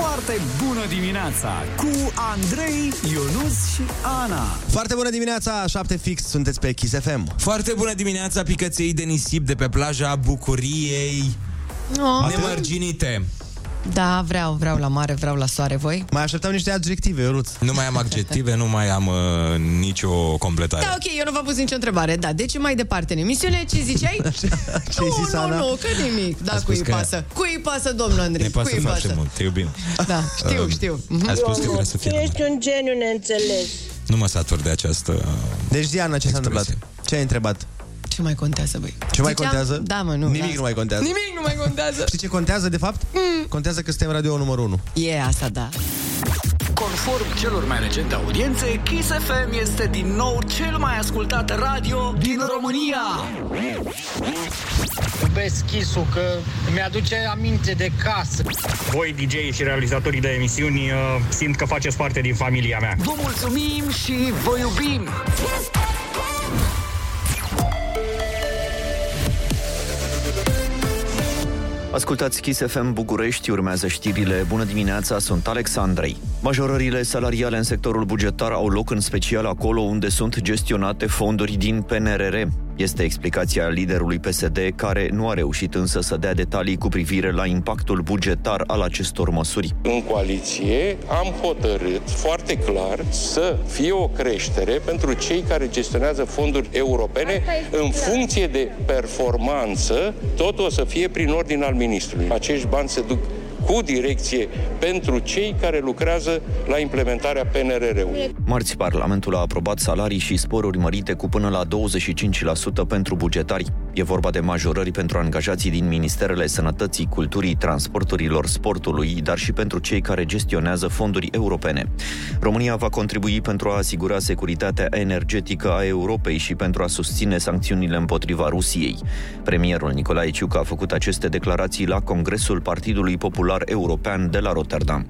Foarte bună dimineața cu Andrei, Ionus și Ana. Foarte bună dimineața, 7 fix, sunteți pe Kiss FM. Foarte bună dimineața, picăței de nisip de pe plaja Bucuriei Oh. nemărginite. Da, vreau, vreau la mare, vreau la soare, voi? Mai așteptam niște adjective, Ionuț. Nu mai am adjective, nu mai am uh, nicio completare. Da, ok, eu nu v-am pus nicio întrebare. Da, deci mai departe în emisiune, ce ziceai? Ce-ai nu, zis, nu, Ana? nu, că nimic. Da, A spus cui îi că- pasă? Cui îi pasă, domnul Andrei? Ne pasă cui îi foarte pasă? mult, te iubim. Da, știu, Um, știu. Mhm. A spus că vrea să Tu fie. ești un geniu neînțeles. Nu mă satur de această... Deci, Diana, ce s-a întâmplat? Ce ai întrebat? Ce mai contează, băi? Ce mai Ziceam- contează? Da, mă, nu. Nimic lasă. nu mai contează. Nimic nu mai contează. Știi ce contează, de fapt? Mm. Contează că suntem radio numărul 1. E asta, da. Conform celor mai recente audiențe, Kiss FM este din nou cel mai ascultat radio din România. Iubesc Chisu că mi-aduce aminte de casă. Voi, DJ și realizatorii de emisiuni, uh, simt că faceți parte din familia mea. Vă mulțumim și vă iubim! Ascultați Kiss FM București, urmează știrile. Bună dimineața, sunt Alexandrei. Majorările salariale în sectorul bugetar au loc în special acolo unde sunt gestionate fonduri din PNRR. Este explicația liderului PSD, care nu a reușit însă să dea detalii cu privire la impactul bugetar al acestor măsuri. În coaliție am hotărât foarte clar să fie o creștere pentru cei care gestionează fonduri europene în funcție de performanță, totul o să fie prin ordin al ministrului. Acești bani se duc cu direcție pentru cei care lucrează la implementarea PNRR-ului. Marți, Parlamentul a aprobat salarii și sporuri mărite cu până la 25% pentru bugetari. E vorba de majorări pentru angajații din Ministerele Sănătății, Culturii, Transporturilor, Sportului, dar și pentru cei care gestionează fonduri europene. România va contribui pentru a asigura securitatea energetică a Europei și pentru a susține sancțiunile împotriva Rusiei. Premierul Nicolae Ciucă a făcut aceste declarații la Congresul Partidului Popular European de la Rotterdam.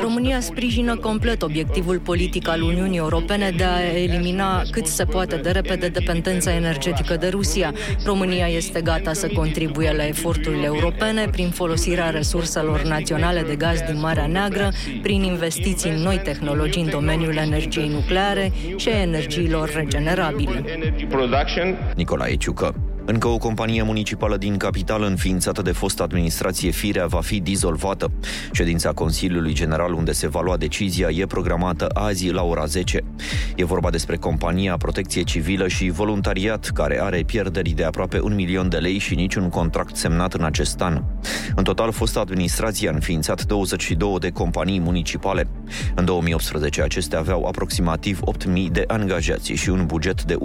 România sprijină complet obiectivul politic al Uniunii Europene de a elimina cât se poate de repede dependența energetică de Rusia. România este gata să contribuie la eforturile europene prin folosirea resurselor naționale de gaz din Marea Neagră, prin investiții în noi tehnologii în domeniul energiei nucleare și a energiilor regenerabile. Nicolae Ciucă. Încă o companie municipală din capitală înființată de fost administrație Firea va fi dizolvată. Ședința Consiliului General unde se va lua decizia e programată azi la ora 10. E vorba despre compania Protecție Civilă și Voluntariat, care are pierderi de aproape un milion de lei și niciun contract semnat în acest an. În total, fosta administrație a înființat 22 de companii municipale. În 2018, acestea aveau aproximativ 8.000 de angajați și un buget de 1,2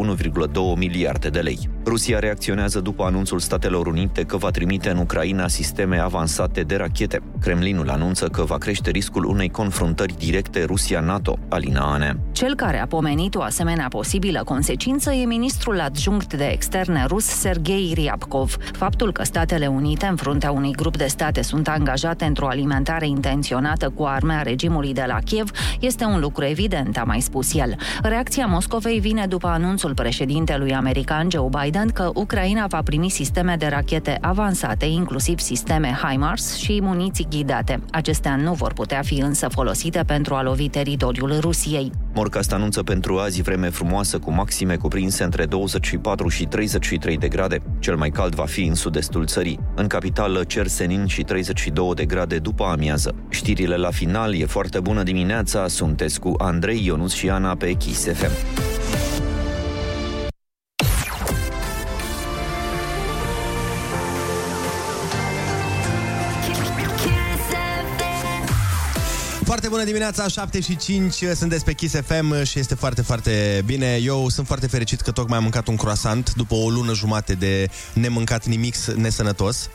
miliarde de lei. Rusia reacționează după anunțul Statelor Unite că va trimite în Ucraina sisteme avansate de rachete. Kremlinul anunță că va crește riscul unei confruntări directe Rusia-NATO. Alina Ane. Cel care a pomenit o asemenea posibilă consecință e ministrul adjunct de externe rus Sergei Ryabkov. Faptul că Statele Unite, în fruntea unui grup de state, sunt angajate într-o alimentare intenționată cu arme a regimului de la Kiev este un lucru evident, a mai spus el. Reacția Moscovei vine după anunțul președintelui american Joe Biden că Ucraina va primi sisteme de rachete avansate, inclusiv sisteme HIMARS și muniții ghidate. Acestea nu vor putea fi însă folosite pentru a lovi teritoriul Rusiei. Morcast anunță pentru azi vreme frumoasă cu maxime cuprinse între 24 și 33 de grade. Cel mai cald va fi în sud-estul țării. În capitală cer senin și 32 de grade după amiază. Știrile la final e foarte bună dimineața, sunteți cu Andrei Ionuț și Ana pe Kiss FM. Foarte bună dimineața, 7 și 5, sunteți pe Kiss FM și este foarte, foarte bine. Eu sunt foarte fericit că tocmai am mâncat un croissant după o lună jumate de nemâncat nimic nesănătos.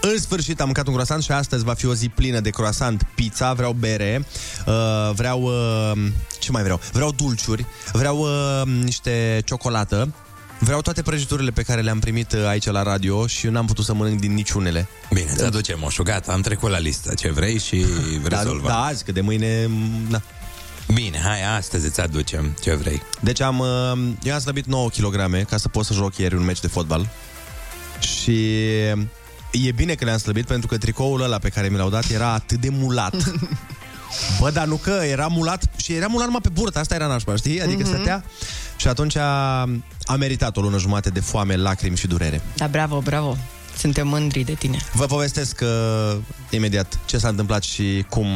În sfârșit am mâncat un croissant și astăzi va fi o zi plină de croissant, pizza, vreau bere, uh, vreau... Uh, ce mai vreau? Vreau dulciuri, vreau uh, niște ciocolată, vreau toate prăjiturile pe care le-am primit uh, aici la radio și eu n-am putut să mănânc din niciunele. Bine, îți aducem moșu, gata, am trecut la listă. Ce vrei și Da, rezolvăm. da, azi, că de mâine... Na. Bine, hai, astăzi îți aducem ce vrei. Deci am, uh, eu am slăbit 9 kg ca să pot să joc ieri un meci de fotbal și e bine că le-am slăbit pentru că tricoul ăla pe care mi l-au dat era atât de mulat. Bă, dar nu că era mulat și era mulat numai pe burtă, asta era nașpa, știi? Adică Mhm. mm-hmm. stătea și atunci a, a meritat o lună jumate de foame, lacrimi și durere. Da, bravo, bravo. Suntem mândri de tine. Vă povestesc uh, imediat ce s-a întâmplat și cum,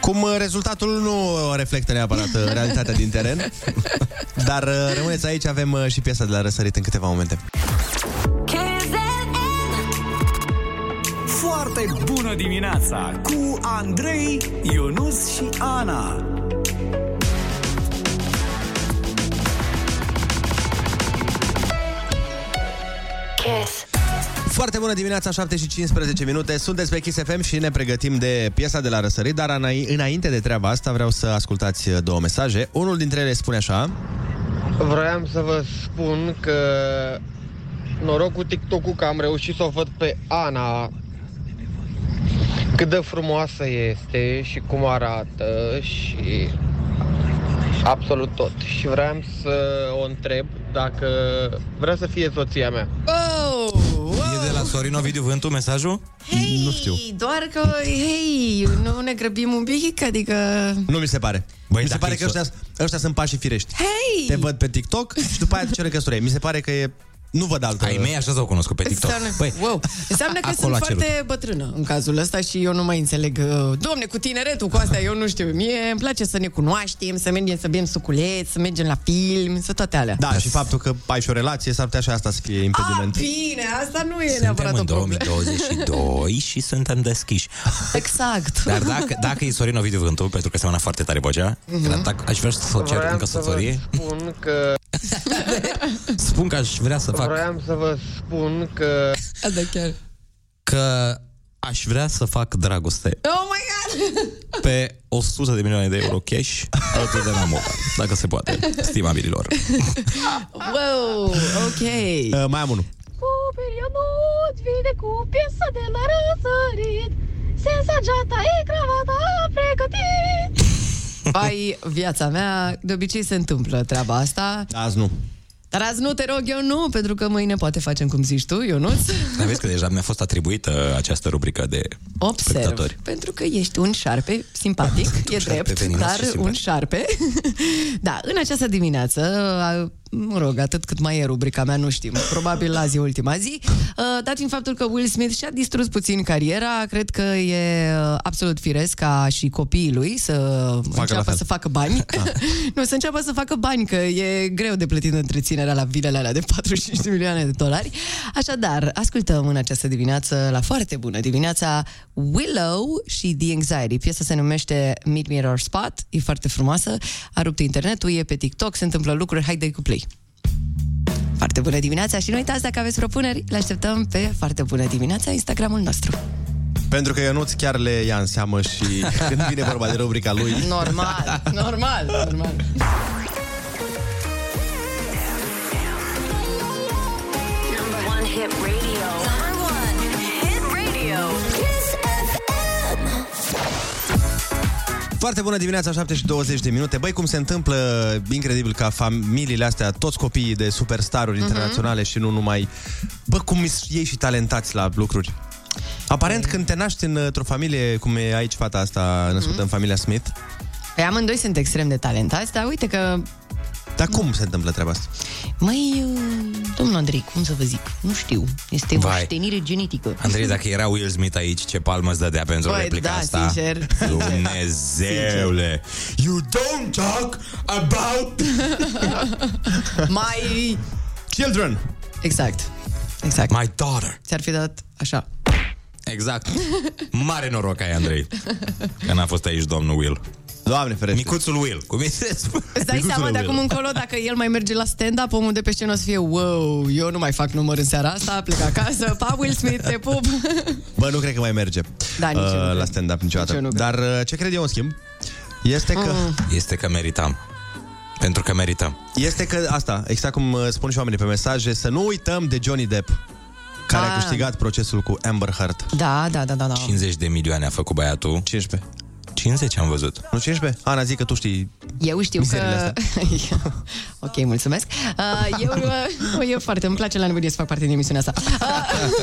cum uh, rezultatul nu reflectă neapărat uh, realitatea din teren. Dar uh, rămâneți aici, avem uh, și piesa de la răsărit în câteva momente. Foarte bună dimineața cu Andrei, Ionus și Ana. Foarte bună dimineața, 7 și 15 minute. Sunteți pe Kiss FM și ne pregătim de piesa de la răsărit, dar înai- înainte de treaba asta vreau să ascultați uh, două mesaje. Unul dintre ele spune așa... Vroiam să vă spun că noroc cu TikTok-ul că am reușit să o văd pe Ana cât de frumoasă este și cum arată și absolut tot. Și vreau să o întreb dacă vrea să fie soția mea. Oh, E de la Sorin Ovidiu Vântu mesajul? Hei, Nu știu. doar că, hei, nu ne grăbim un pic, adică... Nu mi se pare. Băi, mi se dacă pare e că ăștia, ăștia sunt pașii firești. Hei! Te văd pe TikTok și după aia te cere căsătorie. Mi se pare că e... Nu văd altă... Ai mei așa s-au cunoscut pe TikTok. Înseamnă, Băi, wow. Înseamnă că acolo sunt a cerut. foarte bătrână în cazul ăsta și eu nu mai înțeleg. uh, Domne, cu tineretul, cu asta, eu nu știu. Mie îmi place să ne cunoaștem, să mergem să bem suculeți, să mergem la film, să toate alea. Da, și faptul că ai și o relație, s-ar putea și asta să fie Ah, impediment. bine, asta nu e suntem neapărat în o problemă. 2022 și suntem deschiși. Exact. Dar dacă, dacă e Sorin Ovidiu Vântu, pentru că seamănă foarte tare vocea, Mhm. mm-hmm. dacă aș vrea să o cer în Vroiam să vă căsătorie, spun că spun că aș vrea să fac Vroiam să vă spun că Da, chiar. că aș vrea să fac dragoste Oh my god! pe 100 de milioane de euro cash alături de la moda, dacă se poate, stimabililor. Wow, ok. Uh, mai am unul. Perionut vine cu piesa de la răsărit Sensageata e cravata pregătit Vai, viața mea, de obicei se întâmplă treaba asta. Azi nu. Dar azi nu, te rog, eu nu, pentru că mâine poate facem cum zici tu, Ionuț. Dar vezi că deja mi-a fost atribuită această rubrică de Observ, spectatori. pentru că ești un șarpe simpatic, e șarpe drept, veninos dar și simpatic. un șarpe. da, în această dimineață, a- mă rog, atât cât mai e rubrica mea, nu știm, probabil azi e ultima zi, uh, dat fiind faptul că Will Smith și-a distrus puțin cariera, cred că e uh, absolut firesc ca și copiii lui să la înceapă fel. să facă bani. nu, să înceapă să facă bani, că e greu de plătit întreținerea la vilele alea de 45 de milioane de dolari. Așadar, ascultăm în această dimineață, la foarte bună dimineața, Willow și The Anxiety. Piesa se numește Meet Me at Our Spot, e foarte frumoasă, a rupt internetul, e pe TikTok, se întâmplă lucruri, hai dai cu play. Foarte bună dimineața și nu uitați dacă aveți propuneri, le așteptăm pe foarte bună dimineața Instagramul nostru. Pentru că Ionuț chiar le ia în seamă și când vine vorba de rubrica lui... Normal, normal, normal. Number one hit radio Foarte bună dimineața, 7 și 20 de minute. Băi, cum se întâmplă incredibil ca familiile astea, toți copiii de superstaruri Mhm. internaționale și nu numai... Bă, cum sunt ei și talentați la lucruri. Aparent, când te naști într-o familie, cum e aici fata asta născută Mhm. în familia Smith, Păi amândoi sunt extrem de talentați, dar uite că dar cum se întâmplă treaba asta? Măi, uh, domnul Andrei, cum să vă zic? Nu știu. Este Vai. moștenire genetică. Andrei, dacă era Will Smith aici, ce palmă îți dădea pentru Băi, replica da, asta? sincer. Dumnezeule! You don't talk about... Mai... Children! Exact. Exact. My daughter. Ți-ar fi dat așa. Exact. Mare noroc ai, Andrei. Că n-a fost aici domnul Will. Doamne ferește. Micuțul Will, cum e se spune? Îți dai seama de acum încolo, dacă el mai merge la stand-up, omul de pe scenă o să fie Wow, eu nu mai fac număr în seara asta, plec acasă, pa Will Smith, te pup Bă, nu cred că mai merge Da, nici eu nu uh, cred. la stand-up niciodată. Nici eu nu cred. Dar uh, ce cred eu, în schimb, este că... Mm. Este că meritam. Pentru că merităm. Este că asta, exact cum uh, spun și oamenii pe mesaje, să nu uităm de Johnny Depp, care a câștigat procesul cu Amber Heard. Da, da, da, da, da 50 de milioane a făcut băiatul. 15. 50 am văzut. Nu 15? Ana, zic că tu știi Eu știu Mizerile că... ok, mulțumesc. Uh, eu, uh, eu foarte, îmi place la nebunie să fac parte din emisiunea asta.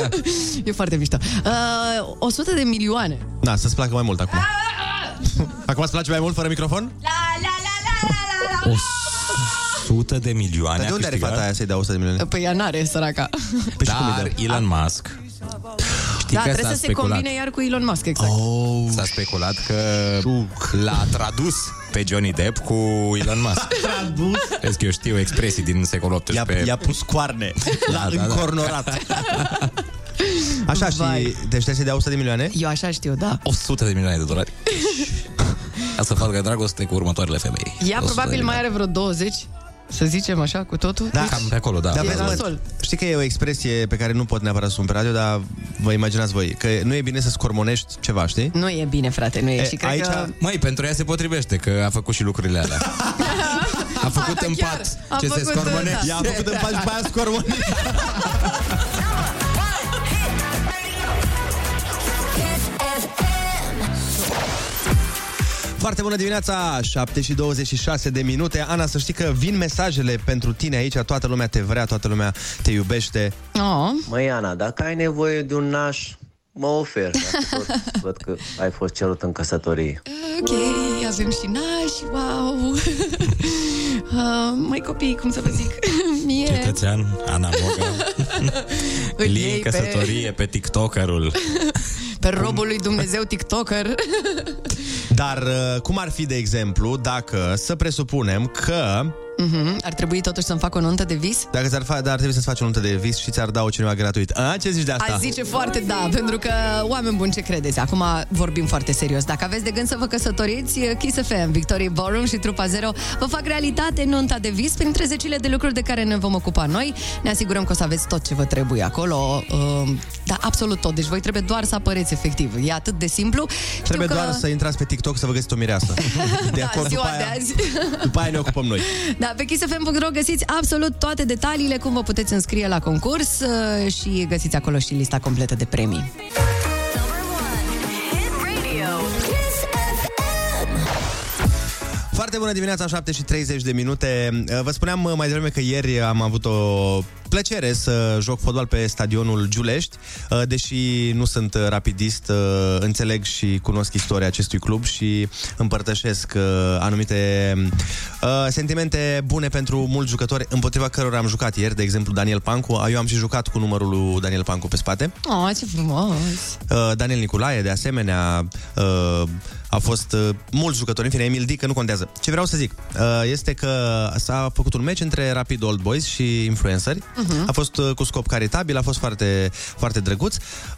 Uh, e foarte mișto. Uh, 100 de milioane. Da, să-ți placă mai mult acum. Acum îți place mai mult fără microfon? La, la, la, la, la, la. 100 de milioane Dar de a unde are câștigat? fata aia să-i dea 100 de milioane? Păi ea n-are, săraca. Păi și cum îi Dar dă? Elon Musk Știi Da, că trebuie s-a să se speculat. combine iar cu Elon Musk, exact. Oh, S-a speculat că l-a tradus pe Johnny Depp cu Elon Musk. Tradus? Vezi că eu știu expresii din secolul I-a, XVIII. i-a pus coarne La Da, da, da. încornorat Așa și Vai. Deci trebuie să dea 100 de milioane? Eu așa știu, da. 100 de milioane de dolari. Ca să facă dragoste cu următoarele femei. Ea 100 de probabil mai milioane. are vreo 20, să zicem așa, cu totul. Da. Deci, Cam pe acolo, da. Da, E vezi, mă, nasol. știi că e o expresie pe care nu pot neapărat să spun pe radio, dar vă imaginați voi, că nu e bine să scormonești ceva, știi? Nu e bine, frate, nu e. E, și cred aici- că... Măi, pentru ea se potrivește, că a făcut și lucrurile alea. A făcut da, în chiar. pat A ce se făcut, scormonește. da. Ea a făcut în faci pe aia scormonești Foarte bună dimineața, 7 și 26 de minute Ana, să știi că vin mesajele pentru tine aici Toată lumea te vrea, toată lumea te iubește Oh. Măi, Ana, dacă ai nevoie de un naș, mă ofer. Dacă tot văd că ai fost cerut în căsătorie. Ok, avem și nași, wow. uh, măi copii, cum să vă zic, mie Cetățean, Ana Moga, îl Lin iei pe, căsătorie pe TikTokerul. Pe robul lui Dumnezeu TikToker. Dar uh, cum ar fi, de exemplu, dacă să presupunem că Mhm, Ar trebui totuși să-mi fac o nuntă de vis? Dacă ți-ar fa- dar ar trebui să-ți faci o nuntă de vis și ți-ar da o cineva gratuit. A, ce zici de asta? Aș zice foarte da, pentru că, oameni buni, ce credeți? Acum vorbim foarte serios. Dacă aveți de gând să vă căsătoriți, Kiss FM, Victorie Ballroom și Trupa Zero vă fac realitate nunta de vis printre zecile de lucruri de care ne vom ocupa noi. Ne asigurăm că o să aveți tot ce vă trebuie acolo. Uh, da, absolut tot. Deci voi trebuie doar să apăreți efectiv. E atât de simplu. Știu Trebuie că... doar să intrați pe TikTok să vă găsiți o mireasă. De Da, acord, ziua după de aia, azi. după aia ne ocupăm noi. Da, pe kissfm.ro găsiți absolut toate detaliile cum vă puteți înscrie la concurs uh, și găsiți acolo și lista completă de premii. Radio. Kiss FM. Foarte bună dimineața, 7 și 30 de minute. Vă spuneam mai devreme că ieri am avut o plăcere să joc fotbal pe stadionul Giulești, deși nu sunt rapidist, înțeleg și cunosc istoria acestui club și împărtășesc anumite uh, sentimente bune pentru mulți jucători împotriva cărora am jucat ieri, de exemplu Daniel Pancu. Eu am și jucat cu numărul lui Daniel Pancu pe spate. Oh, ce frumos! Uh, Daniel Niculae, de asemenea, uh, a fost uh, mulți jucători, în fine, Emil Dică, nu contează. Ce vreau să zic uh, este că s-a făcut un meci între Rapid Old Boys și influenceri. Mhm. A fost uh, cu scop caritabil, a fost foarte, foarte drăguț.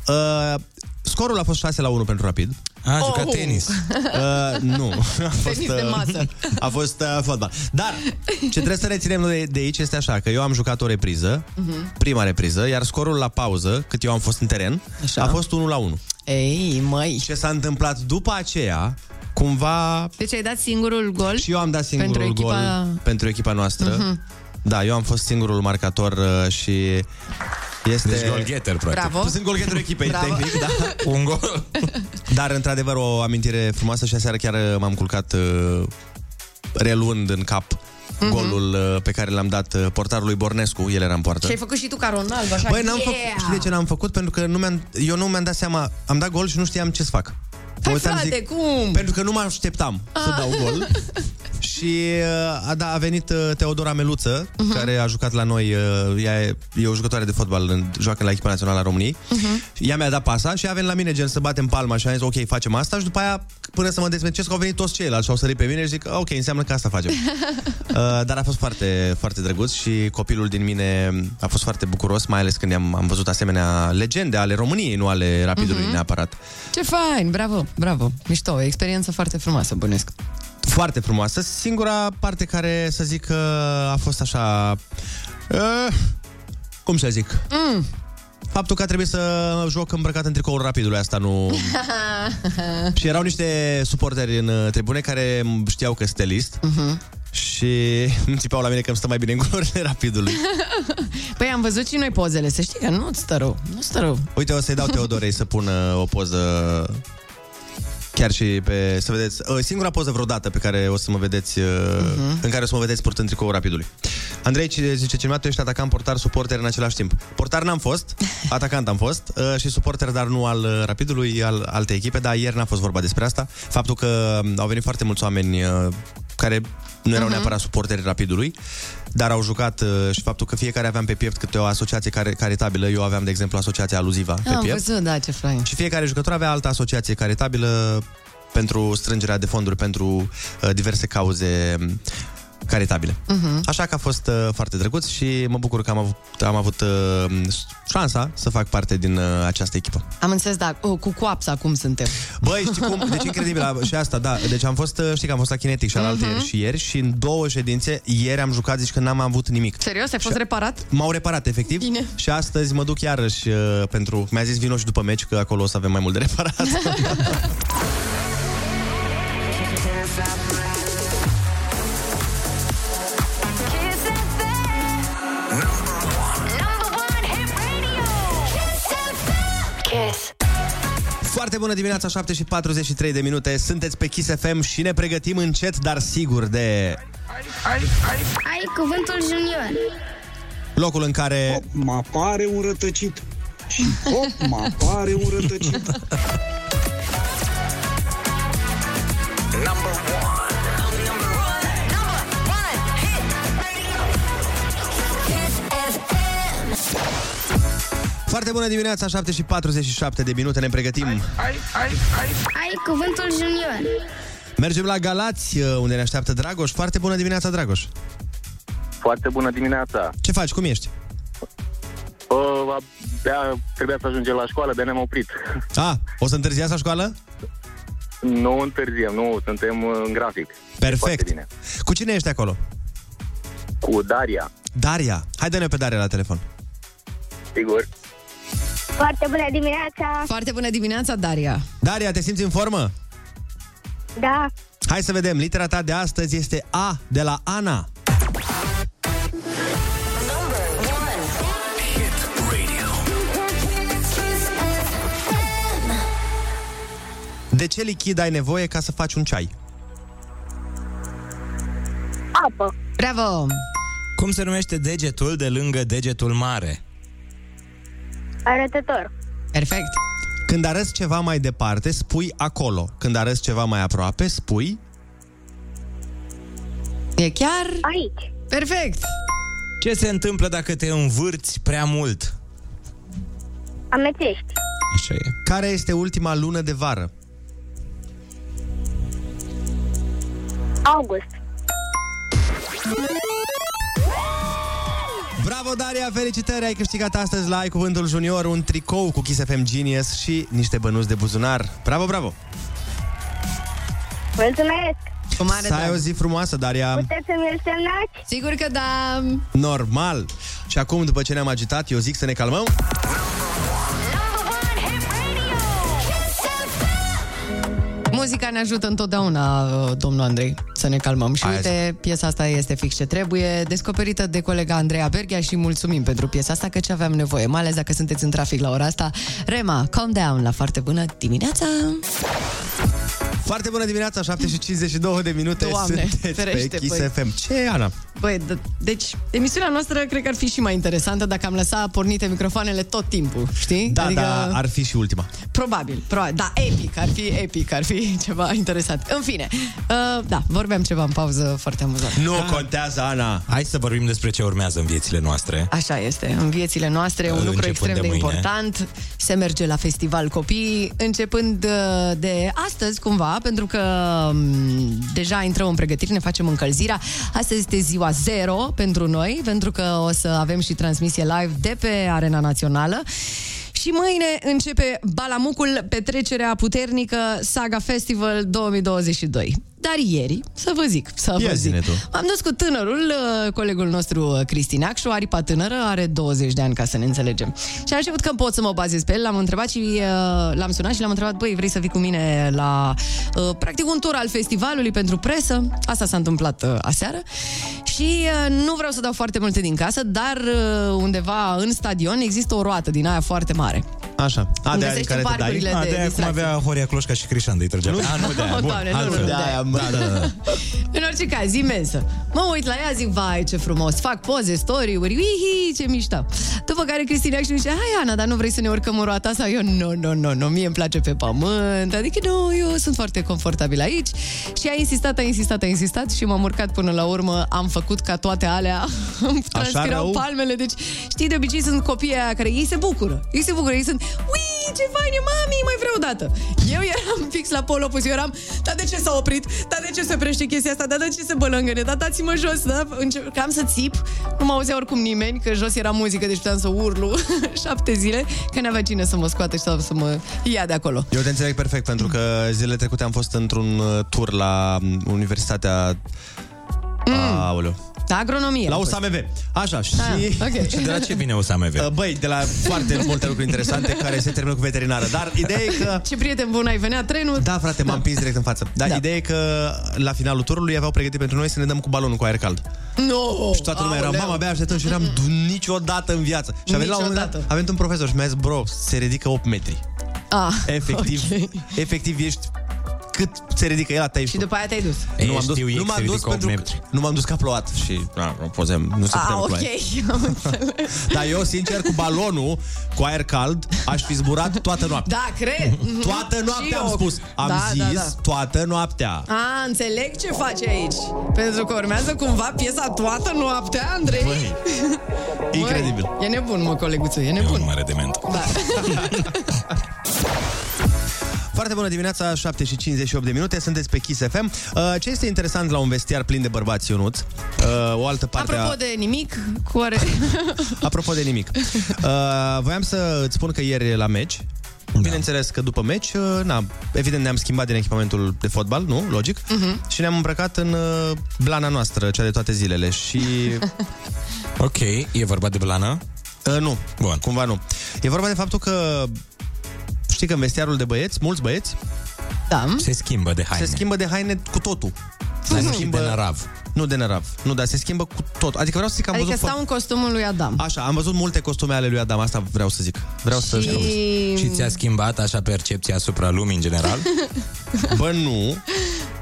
Uh, scorul a fost 6 la 1 pentru Rapid. A, a jucat Oh! tenis. Uh, nu. A fost, Tenis de masă. a fost uh, fotbal. Dar ce trebuie să reținem de, de aici este așa, că eu am jucat o repriză, Mhm. prima repriză, iar scorul la pauză, cât eu am fost în teren, Așa. a fost 1 la 1. Ei, măi! Ce s-a întâmplat după aceea, cumva Deci ai dat singurul gol? și eu am dat singurul Pentru echipa- gol pentru echipa noastră. Mhm. Da, eu am fost singurul marcator uh, și este... Deci goalgetter, practic. Bravo. Sunt golgheterul echipei, Bravo. tehnic, da. Un gol. Dar, într-adevăr, o amintire frumoasă și aseară chiar uh, m-am culcat uh, reluând în cap Mhm. golul uh, pe care l-am dat uh, portarului Bornescu, el era în poartă. Și ai făcut și tu ca Ronaldo, așa? Băi, n-am yeah! făcut, știi de ce n-am făcut? Pentru că nu mi-am, eu nu mi-am dat seama, am dat gol și nu știam ce să fac. Hai, Mă uitam, frate, cum? Pentru că nu mă așteptam să Ah. dau gol. Și uh, a, da, a venit uh, Teodora Meluță, Mhm. uh-huh. care a jucat la noi, uh, ea e, e o jucătoare de fotbal, în- joacă la echipa națională a României. Mhm. Ea mi-a dat pasa și a venit la mine, gen, să batem palma și a zis, ok, facem asta și după aia, până să mă dezmecesc, au venit toți ceilalți și au sărit pe mine și zic, ok, înseamnă că asta facem. uh, dar a fost foarte, foarte drăguț și copilul din mine a fost foarte bucuros, mai ales când am, am văzut asemenea legende ale României, nu ale Rapidului Mhm. neapărat. Ce fain, bravo, bravo. Mișto, o experiență foarte frumoasă, bănesc. Foarte frumoasă. Singura parte care, să zic, că a fost așa... Uh, cum să zic? Mm. Faptul că a trebuit să joc îmbrăcat în tricoul rapidului asta nu... și erau niște suporteri în uh, tribune care știau că sunt stelist Mhm. și îmi țipeau la mine că îmi stă mai bine în culorile rapidului. Păi am văzut și noi pozele, să știi că nu stă rău, nu stă rău. Uite, o să-i dau Teodorei să pună o poză chiar chiar și pe, să vedeți, uh, singura poză vreodată pe care o să mă vedeți, uh, Mhm. în care o să mă vedeți purtând tricoul rapidului. Andrei ci- zice, cineva, tu ești atacant, portar, suporter în același timp. Portar n-am fost, atacant am fost uh, și suporter, dar nu al uh, rapidului, al alte echipe, dar ieri n-a fost vorba despre asta. Faptul că um, au venit foarte mulți oameni uh, care nu erau Mhm. neapărat suporteri rapidului, dar au jucat uh, și faptul că fiecare aveam pe piept câte o asociație care, caritabilă. Eu aveam, de exemplu, asociația Aluziva pe Am piept. văzut, da, ce fain. Și fiecare jucător avea altă asociație caritabilă pentru strângerea de fonduri pentru uh, diverse cauze um, caritabile. Mhm. Așa că a fost uh, foarte drăguț și mă bucur că am avut, am avut uh, șansa să fac parte din uh, această echipă. Am înțeles, da, oh, cu coapsa cum suntem. Băi, știi cum? Deci incredibil a- și asta, da. Deci am fost, uh, știi că am fost la Kinetic și alaltă Mhm. ieri și ieri și în două ședințe, ieri am jucat, zici că n-am avut nimic. Serios? Ai fost Și- reparat? M-au reparat, efectiv. Bine. Și astăzi mă duc iarăși uh, pentru... Mi-a zis vino și după meci, că acolo o să avem mai mult de reparat. Foarte bună dimineața, 7 și 43 de minute. Sunteți pe Kiss FM și ne pregătim încet, dar sigur de Ai cuvântul junior. locul în care... Mă apare un rătăcit. Și hop, mă apare un rătăcit. Foarte bună dimineața, 7 și 47 de minute, ne pregătim. Ai cuvântul junior. Mergem la Galați, uh, unde ne așteaptă Dragoș. Foarte bună dimineața, Dragoș. Foarte bună dimineața! Ce faci? Cum ești? Uh, abia trebuia să ajungem la școală, de ne-am oprit. A, o să întârziați la școală? Nu întârziem, nu, suntem uh, în grafic. Foarte Perfect. bine. Cu cine ești acolo? Cu Daria, Daria. Hai dă-ne pe Daria la telefon. sigur. Foarte bună dimineața. Foarte bună dimineața, Daria. Daria, te simți în formă? Da. Hai să vedem, litera ta de astăzi este A de la Ana. De ce lichid ai nevoie ca să faci un ceai? Apă. Bravo! Cum se numește degetul de lângă degetul mare? Arătător. Perfect. Când arăți ceva mai departe, spui acolo. Când arăți ceva mai aproape, spui... E chiar... Aici. Perfect! Ce se întâmplă dacă te învârți prea mult? Amețești. Așa e. Care este ultima lună de vară? August. Bravo, Daria! Felicitări! Ai câștigat astăzi la Ai Cuvântul Junior un tricou cu Kiss FM Genius și niște bănuți de buzunar. Bravo, bravo! Mulțumesc. Cu mare Să ai drag. o zi frumoasă, Daria! Puteți să-mi semnați? Sigur că da! Normal! Și acum, după ce ne-am agitat, eu zic să ne calmăm. Muzica ne ajută întotdeauna, uh, domnul Andrei, să ne calmăm. Și Aia uite, piesa asta este fix ce trebuie, descoperită de colega Andreea Berghia și mulțumim pentru piesa asta, că ce aveam nevoie, mai ales dacă sunteți în trafic la ora asta. Rema, calm down, la foarte bună dimineața! Foarte bună dimineața, 7 și 52 de minute. Doamne, Sunteți ferește, pe Kiss băi. FM. Ce e, Ana? Băi, d- deci, emisiunea noastră cred că ar fi și mai interesantă dacă am lăsat pornite microfoanele tot timpul, știi? Da, adică, da, ar fi și ultima. Probabil, probabil. Da, epic, ar fi epic, ar fi ceva interesant. În fine, uh, da, vorbeam ceva în pauză foarte amuzant. Nu contează, Ana! Hai să vorbim despre ce urmează în viețile noastre. Așa este, în viețile noastre, un Uh, lucru începând extrem de de, mâine. important. Se merge la festival copii, începând uh, de astăzi, cumva, pentru că um, deja intrăm în pregătiri, ne facem încălzirea. Astăzi este ziua zero pentru noi, pentru că o să avem și transmisie live de pe Arena Națională. Și mâine începe Balamucul, petrecerea puternică Saga Festival 2022. Dar ieri, să vă zic, să Ia vă zic, zine tu. am dus cu tânărul, uh, colegul nostru uh, Cristi Neacșu, aripa tânără, are 20 de ani ca să ne înțelegem. Și am știut că pot să mă bazez pe el, l-am întrebat și uh, l-am sunat și l-am întrebat, băi, vrei să vii cu mine la, uh, practic, un tur al festivalului pentru presă? Asta s-a întâmplat uh, aseară. Și uh, nu vreau să dau foarte multe din casă, dar uh, undeva în stadion există o roată din aia foarte mare. Așa. A, Unde de aia se în care știu te dai? parcurile A, de de aia cum distracție. avea Horia Cloșca și Crișan de îi trăgea. Nu? A, nu de aia. O, Bun, Doamne, nu, altfel. nu, De aia, mă. Da, da, da. În orice caz, imensă. Mă uit la ea, zic, vai, ce frumos. Fac poze, story-uri, uihi, ce mișto. După care Cristina și zice, hai Ana, dar nu vrei să ne urcăm în roata sau eu? Nu, nu, nu, nu, mie îmi place pe pământ. Adică nu, eu sunt foarte confortabil aici. Și a insistat, a insistat, a insistat și m-am urcat până la urmă. Am făcut ca toate alea. Îmi transpirau rău? palmele. Deci, știi, de obicei sunt copiii aia care ei se bucură. Ei se bucură, ei sunt, ui, ce fain e, mami, mai vreau o dată. Eu eram fix la pol opus, eu eram, dar de ce s-a oprit? Dar de ce se oprește chestia asta? Dar de ce se bălângăne? Dar dați-mă jos, da? Încercam să țip, nu mă auzea oricum nimeni, că jos era muzică, deci puteam să urlu șapte zile, că n-avea cine să mă scoată și să, să mă ia de acolo. Eu te înțeleg perfect, pentru că zilele trecute am fost într-un uh, tur la um, Universitatea... Mm. Aoleu. Da, agronomie. La am fost. USAMV. Așa, și... Ah, ok. Și de la ce vine USAMV? Uh, Băi, de la foarte multe lucruri interesante care se termină cu veterinară. Dar ideea e că... Ce prieten bun ai, venea trenul. Da, frate, m-am pins direct în față. Dar Da. ideea e că la finalul turului aveau pregătit pentru noi să ne dăm cu balonul cu aer cald. No! Și toată lumea era, Aoleu. mama, abia așteptăm și eram "Du- niciodată în viață. Și a venit la un moment dat, Niciodată. a venit un profesor și mi-a zis, bro, se ridică 8 metri. Ah, Efectiv, ok. efectiv ești cât se ridică el, atât Și după aia te-ai dus. Ei, nu m-am dus, știu, ei nu se m-am dus ridică opt pentru că, metri. nu m-am dus că a plouat și na, nu pozem, nu se Ah, putea ok, ploaie. am înțeles. Dar eu, sincer, cu balonul, cu aer cald, aș fi zburat toată noaptea. Da, cred. Mhm. Toată noaptea Și am eu. spus. Am da, zis Da, da. toată noaptea. A, înțeleg ce faci aici. Pentru că urmează cumva piesa toată noaptea, Andrei. Băi, Băi, incredibil. E nebun, mă, coleguțul, e E nebun. un mare dement. Da. Foarte bună dimineața, 7 și 58 de minute, sunteți pe Kiss FM. Uh, ce este interesant la un vestiar plin de bărbați, Ionuț? Uh, o altă parte Apropo a... de nimic, cu oare... Apropo de nimic. Uh, voiam să îți spun că ieri la meci, da. bineînțeles că după meci, uh, na, evident ne-am schimbat din echipamentul de fotbal, nu? Logic. Mhm. Și ne-am îmbrăcat în uh, blana noastră, cea de toate zilele. Și Ok, e vorba de blană? uh, nu, Bun. cumva nu. E vorba de faptul că știi că în vestiarul de băieți, mulți băieți, Da. Se schimbă de haine. se schimbă de haine cu totul. Dar nu Se și schimbă- de nărav. Nu de nărav. Nu, dar se schimbă cu tot. Adică vreau să zic că am Adică văzut stau în costumul lui Adam. Așa, am văzut multe costume ale lui Adam, asta vreau să zic. Vreau să Și... Și ți-a schimbat așa percepția asupra lumii în general? Bă, nu.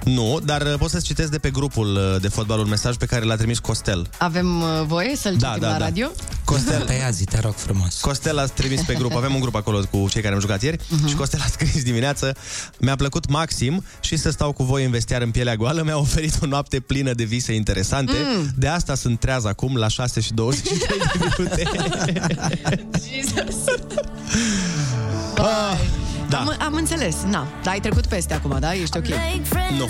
Nu, dar uh, pot să-ți citesc de pe grupul uh, de fotbal un mesaj pe care l-a trimis Costel. Avem uh, voie să-l Da, citim da, la da. radio? Costel, Tăia zi, te rog frumos. Costel a trimis pe grup, avem un grup acolo cu cei care am jucat ieri Mhm. uh-huh. și Costel a scris dimineață Mi-a plăcut maxim și să stau cu voi în vestiar în pielea goală Mi-a oferit o noapte plină de vise interesante mm. De asta sunt treaz acum la 6 și 23 de minute Jesus. ah, Da, Am, am înțeles, na. Dar ai trecut peste acum, da? Ești ok. nu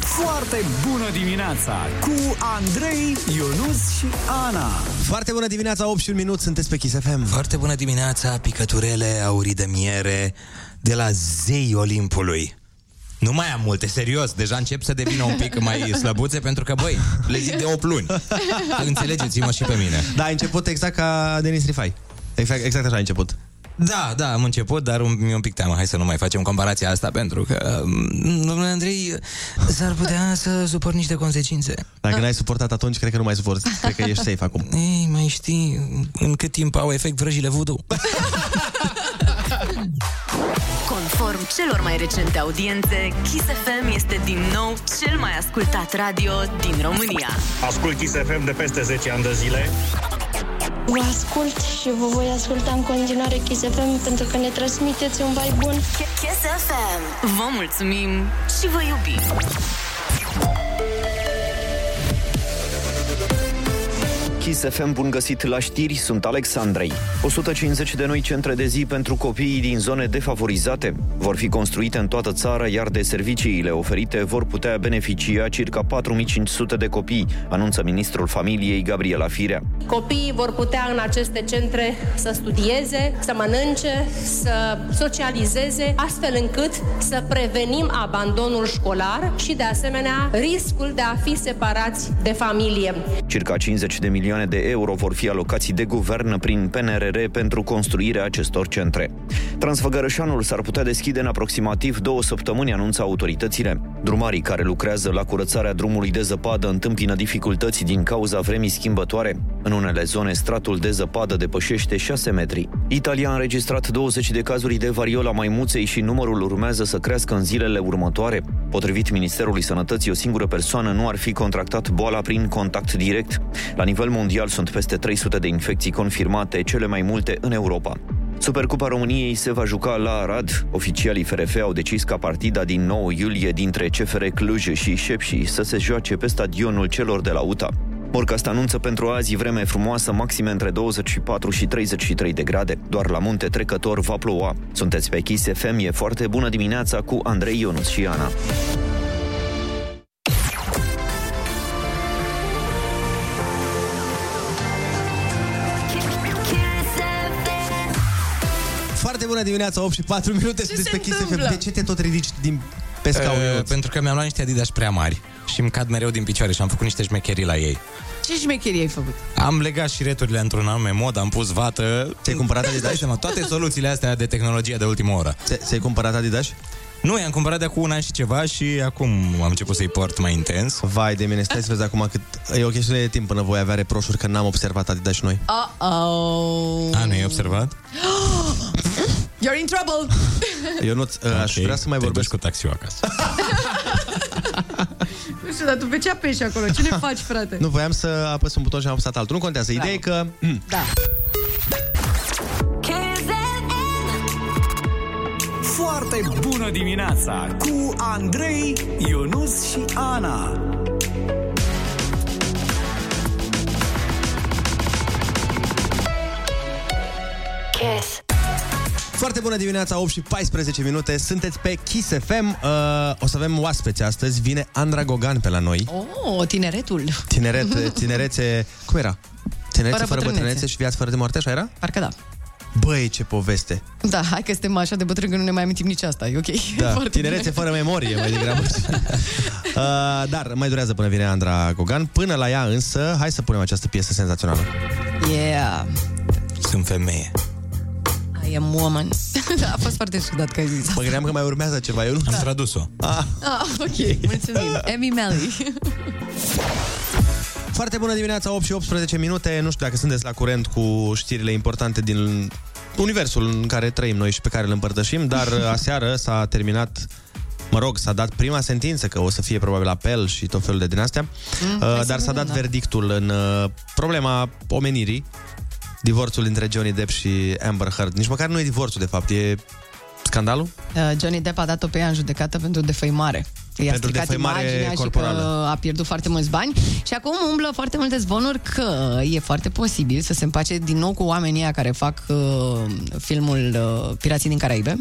Foarte bună dimineața cu Andrei, Ionus și Ana. Foarte bună dimineața, 8 și un minut, sunteți pe Kiss FM Foarte bună dimineața, picăturele aurii de miere de la zei Olimpului. Nu mai am multe, serios, deja încep să devină un pic mai slăbuțe pentru că, băi, le zic de 8 luni. Înțelegeți-mă și pe mine. Da, a început exact ca Denis Rifai Exact, exact așa a început Da, da, am început, dar un, mi-e un pic teamă. Hai să nu mai facem comparația asta pentru că, mm, domnule Andrei, s-ar putea să suport niște consecințe. Dacă n-ai suportat atunci, cred că nu mai suporti Cred că ești safe acum Ei, mai știi în cât timp au efect vrăjile voodoo? Conform celor mai recente audiențe, Kiss FM este din nou cel mai ascultat radio din România. Ascult Kiss FM de peste 10 ani de zile. Vă ascult și vă voi asculta în continuare Kiss FM pentru că ne transmiteți un vibe bun. Kiss FM. Vă mulțumim și vă iubim. Kiss FM, bun găsit la știri, sunt Alexandrei. 150 de noi centre de zi pentru copiii din zone defavorizate vor fi construite în toată țara, iar de serviciile oferite vor putea beneficia circa 4500 de copii, anunță ministrul familiei Gabriela Firea. Copiii vor putea în aceste centre să studieze, să mănânce, să socializeze, astfel încât să prevenim abandonul școlar și, de asemenea, riscul de a fi separați de familie. Circa 50 de milioane de euro vor fi alocați de guvern prin PNRR pentru construirea acestor centre. Transfăgărășanul s-ar putea deschide în aproximativ două săptămâni, anunță autoritățile. Drumarii care lucrează la curățarea drumului de zăpadă întâmpină dificultăți din cauza vremii schimbătoare. În unele zone, stratul de zăpadă depășește 6 metri. Italia a înregistrat 20 de cazuri de variola maimuței și numărul urmează să crească în zilele următoare. Potrivit Ministerului Sănătății, o singură persoană nu ar fi contractat boala prin contact direct. La nivel mondial sunt peste 300 de infecții confirmate, cele mai multe în Europa. Supercupa României se va juca la Arad. Oficialii FRF au decis ca partida din 9 iulie dintre CFR Cluj și Șepși să se joace pe stadionul celor de la UTA. Morcast anunță pentru azi vreme frumoasă, maxime între 24 și 33 de grade. Doar la munte trecător va ploua. Sunteți pe Kiss FM, e foarte bună dimineața cu Andrei Ionuț și Ana. Bună dimineața, 8 și 4 minute Ce sunteți se pe Kiss FM. întâmplă? De ce te tot ridici din pe scaun? Uh, Ionuț? pentru că mi-am luat niște Adidas prea mari și îmi cad mereu din picioare și am făcut niște șmecherii la ei. Ce șmecherie ai făcut? Am legat și returile într-un anume mod, am pus vată. Ți-ai cumpărat Dai Adidas? seama, toate soluțiile astea de tehnologie de ultimă oră. Ți- Ți-ai cumpărat Adidas? Nu, i-am cumpărat de acum un an și ceva și acum am început să-i port mai intens. Vai de mine, stai să vezi acum cât... E o chestiune de timp până voi avea reproșuri că n-am observat Adidas și noi. Uh-oh. A, nu ai observat? You're in trouble! Eu nu aș vrea să mai Te vorbesc duci cu taxiul acasă. Nu știu, dar tu pe ce apeși acolo? Ce ne faci, frate? Nu, voiam să apăs un buton și am apăsat altul. Nu contează. Ideea e că... Da. Foarte bună dimineața cu Andrei, Ionus și Ana. Kiss. Foarte bună dimineața, 8 și 14 minute. Sunteți pe Kiss FM. Uh, o să avem oaspeți astăzi. Vine Andra Gogan pe la noi. Oh, tineretul. Tineret, tinerețe... Cum era? Tinerețe Fără fără, fără bătrânețe. bătrânețe și viață fără de moarte, așa era? Parcă da. Băi, ce poveste! Da, hai că suntem așa de bătrâni că nu ne mai amintim nici asta, e ok. Da, Foarte tinerețe bine. fără memorie, mai degrabă. uh, dar mai durează până vine Andra Gogan. Până la ea însă, hai să punem această piesă senzațională. Yeah, Sunt femeie. I am woman. da, a fost foarte ciudat că ai zis Mă asta. gândeam că mai urmează ceva, eu nu... Am tradus-o. Ah. Ah, ok, mulțumim. Emmy Melly. Foarte bună dimineața, 8 și 18 minute. Nu știu dacă sunteți la curent cu știrile importante din universul în care trăim noi și pe care îl împărtășim, dar aseară s-a terminat Mă rog, s-a dat prima sentință că o să fie probabil apel și tot felul de din astea, Mm, uh, hai să dar s-a vedem, dat da. verdictul în uh, problema omenirii, divorțul între Johnny Depp și Amber Heard. Nici măcar nu e divorțul, de fapt, e scandalul? Uh, Johnny Depp a dat-o pe ea în judecată pentru defăimare. I-a Pentru stricat defăimare imaginea și corporală. că a pierdut foarte mulți bani și acum umblă foarte multe zvonuri că e foarte posibil să se împace din nou cu oamenii ăia care fac uh, filmul uh, Pirații din Caraibe.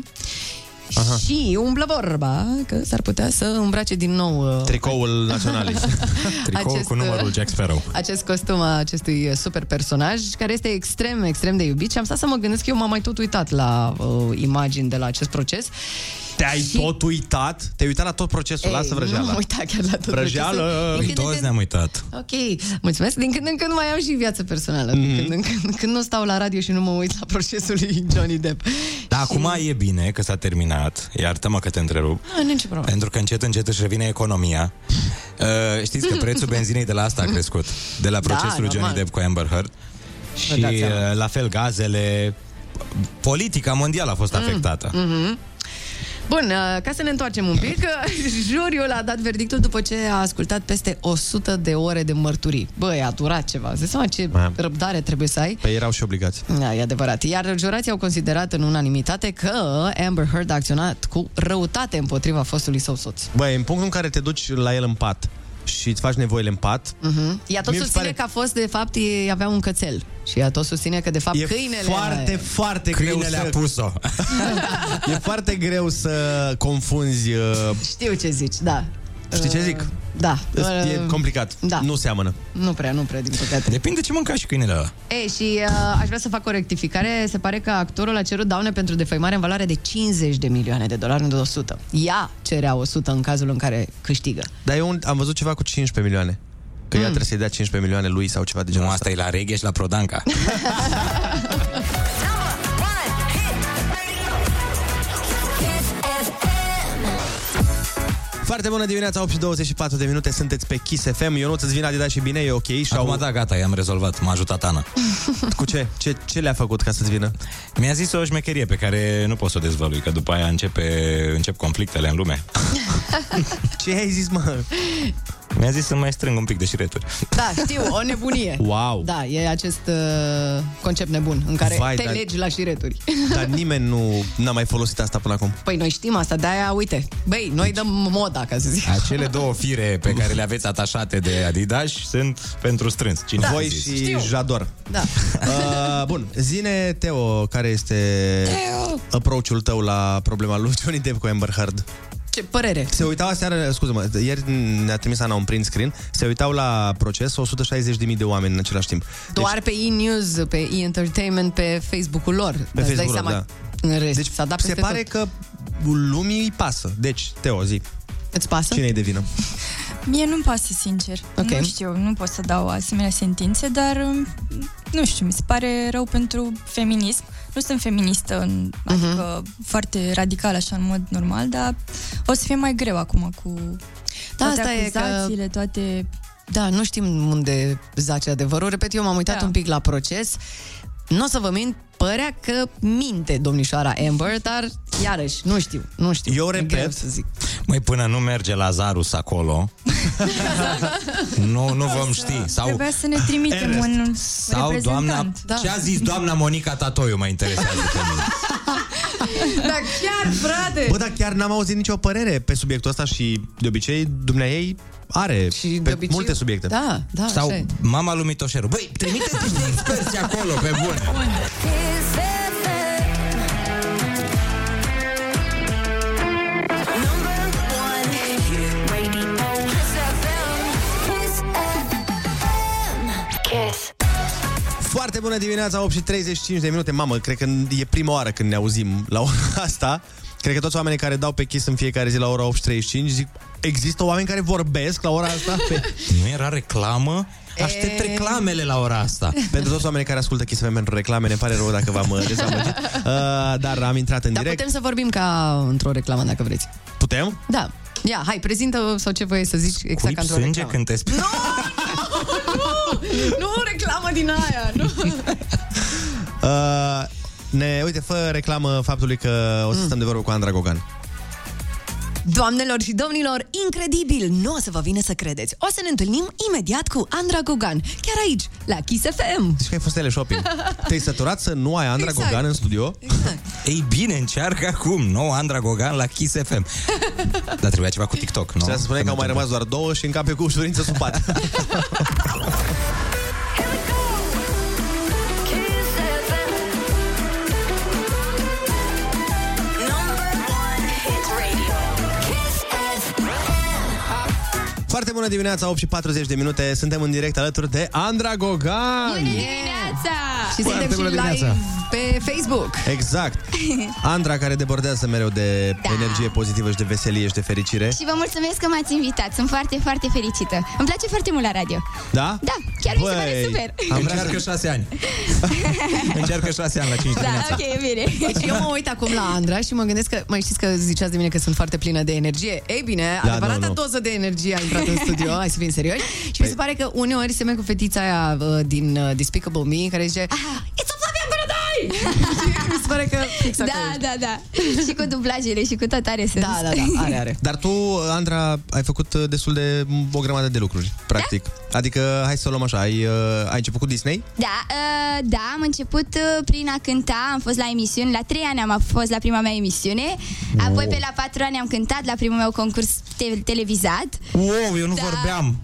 Aha. Și umblă vorba că s-ar putea să îmbrace din nou uh, Tricoul naționalist. Tricoul Acest, cu numărul Jack Sparrow. acest costum a acestui super personaj, care este extrem, extrem de iubit și am stat să mă gândesc că eu m-am mai tot uitat la uh, imagini de la acest proces. Te-ai tot uitat? Te-ai uitat la tot procesul? Lasă Nu vrăjeala. m-am uitat chiar la tot Vrăjeală! procesul. Din când în Toți când- ne-am uitat. Ok, mulțumesc. Din când în când mai am și viață personală. Din când în când, când nu stau la radio și nu mă uit la procesul lui Johnny Depp. Dar acum e bine că s-a terminat. Iartă-mă că te întrerup. Nu, nu nicio problemă. Pentru că încet, încet își revine economia. Uh, știți că prețul benzinei de la asta a crescut. De la Da, procesul lui Johnny normal. Depp cu Amber Heard. Și dați seama. uh, la fel gazele. Politica mondială a fost afectată. Mhm. Bun, uh, ca să ne întoarcem un pic, uh, juriul a dat verdictul după ce a ascultat peste 100 de ore de mărturii. Băi, a durat ceva. Îți dai seama ce Mai- răbdare trebuie să ai? Păi erau și obligați. Da, e adevărat. Iar jurații au considerat în unanimitate că Amber Heard a acționat cu răutate împotriva fostului său soț. Băi, în punctul în care te duci la el în pat și îți faci nevoile în pat, Mhm. Ea tot Mie îmi susține pare- că a fost, de fapt, e, avea un cățel. Și ea tot susține că, de fapt, e câinele... foarte, foarte greu Câinele a să... pus-o. E foarte greu să confunzi... Uh, Știu ce zici, da. Știi ce zic? Da. E Uh, complicat. da. Nu seamănă. Nu prea, nu prea, din păcate. Depinde ce mânca și câinele ăla. E, și uh, aș vrea să fac o rectificare. Se pare că actorul a cerut daune pentru defăimare în valoare de 50 de milioane de dolari, nu de 100. Ea cerea 100 în cazul în care câștigă. Dar eu un- am văzut ceva cu 15 milioane. Că ea trebuie să-i dea 15 milioane lui sau ceva de genul Nu, ăsta. asta e la reghe și la prodanca. Foarte bună dimineața, 8 și 24 de minute, sunteți pe Kiss FM. Eu nu îți vine Adidas și bine, e ok. Și Acum au... da, gata, i-am rezolvat. M-a ajutat Ana. Cu ce? ce? Ce le-a făcut ca să-ți vină? Mi-a zis o șmecherie pe care nu pot să o dezvălui, că după aia începe, încep conflictele în lume. Ce ai zis, mă? Mi-a zis să mai strâng un pic de șireturi. Da, știu, o nebunie. Wow. Da, e acest uh, concept nebun în care Vai, te dar- legi la șireturi. Dar nimeni nu n-a mai folosit asta până acum. Păi noi știm asta, de-aia, uite, băi, noi dăm moda, ca să zic. Acele două fire pe care le aveți atașate de Adidas sunt pentru strâns. Cine Da, a Voi zis? și Știu. Jador. Da. Uh, bun, zine, Teo, care este approach-ul tău la problema lui Johnny Depp cu Amber Heard? Ce părere? Se uitau aseară, scuze-mă, ieri ne-a trimis Ana un print screen, se uitau la proces 160.000 de oameni în același timp. Doar pe e-news, pe e-entertainment, pe Facebook-ul lor. Pe Îți dai Facebook-ul seama, lor, da. În rest, Deci s-a dat se peste pare tot. că lumii îi pasă. Deci, Teo, zi, Îți pasă? cine e de vină? Mie nu-mi pasă, sincer. Ok. Nu știu, nu pot să dau asemenea sentințe, dar um, nu știu, mi se pare rău pentru feminism. Nu sunt feministă, în, adică foarte radical așa în mod normal, dar o să fie mai greu acum cu Da, toate asta e că- acuzațiile, toate... Da, nu știm unde zace adevărul. Repet, eu m-am uitat Da. un pic la proces. Nu o să vă mint, părea că minte domnișoara Amber, dar iarăși, nu știu, nu știu. Eu E greu repet, să zic. Măi, până nu merge Lazarus acolo, nu, nu vom ști. Sau, Trebuia să ne trimitem un sau reprezentant. doamna... Da. Ce a zis doamna Monica Tatoiu mă interesează pe mine. Da, chiar, frate! Bă, dar chiar n-am auzit nicio părere pe subiectul ăsta și de obicei dumneai are Și pe de obicei- multe subiecte. Da, da, așa Sau e. mama lui Mitoșeru. Băi, trimiteți niște experți acolo, pe bune. Foarte bună dimineața, 8 și 35 de minute. Mamă, cred că e prima oară când ne auzim la ora asta. Cred că toți oamenii care dau pe Kiss în fiecare zi la ora 8 și 35 zic, există oameni care vorbesc la ora asta? Pe... Nu era reclamă? Aștept reclamele la ora asta. pentru toți oamenii care ascultă Kiss FM pentru reclame, ne pare rău dacă v-am uh, dezamăgit. Uh, dar am intrat în Dar direct. putem să vorbim ca într-o reclamă, dacă vreți. Putem? Da. Ia, hai, prezintă sau ce voie să zici exact Cuip ca într-o sânge reclamă. când te spui. Nu, nu reclamă din aia, nu. Uh, ne, uite, fă reclamă faptului că o să stăm de vorbă cu Andra Gogan. Doamnelor și domnilor, incredibil! Nu o să vă vine să credeți. O să ne întâlnim imediat cu Andra Gogan, chiar aici, la Kiss FM. Zici că ai fost teleshopping. Te-ai săturat să nu ai Andra Exact. Gogan în studio? Ei bine, încearcă acum nou Andra Gogan la Kiss FM. Dar trebuia ceva cu TikTok, nu? Trebuie să spuneai că au mai rămas doar două și încape cu ușurință sub pat. Foarte bună dimineața, 8 și 40 de minute. Suntem în direct alături de Andra Gogan. dimineața! Și Foarte suntem și bună live dimineața. pe Facebook. Exact. Andra care debordează mereu de Da. energie pozitivă și de veselie și de fericire. Și vă mulțumesc că m-ați invitat. Sunt foarte, foarte fericită. Îmi place foarte mult la radio. Da? Da, chiar mi se pare super. Am vrea Încearcă să... șase ani. Încearcă șase ani la 5 Da, dimineața. ok, e bine. Deci eu mă uit acum la Andra și mă gândesc că, mai știți că ziceați de mine că sunt foarte plină de energie. Ei bine, Da, adevărata nu, nu. doză de energie a intrat în studio, hai să fim serioși. Și mi se pare că uneori se cu fetița aia uh, din uh, Despicable Me, care zice It's a Flavian Paradise! mi se pare că fix acolo Da, ești. da, da. și cu dublajele și cu tot are sens. Da, da, da, are, are. Dar tu, Andra, ai făcut uh, destul de o grămadă de lucruri, practic. Adică, hai să o luăm așa, ai, uh, ai început cu Disney? Da, uh, da, am început uh, prin a cânta, am fost la emisiuni, la trei ani am fost la prima mea emisiune, apoi pe la patru ani am cântat la primul meu concurs te- televizat. Wow, eu nu Da. vorbeam.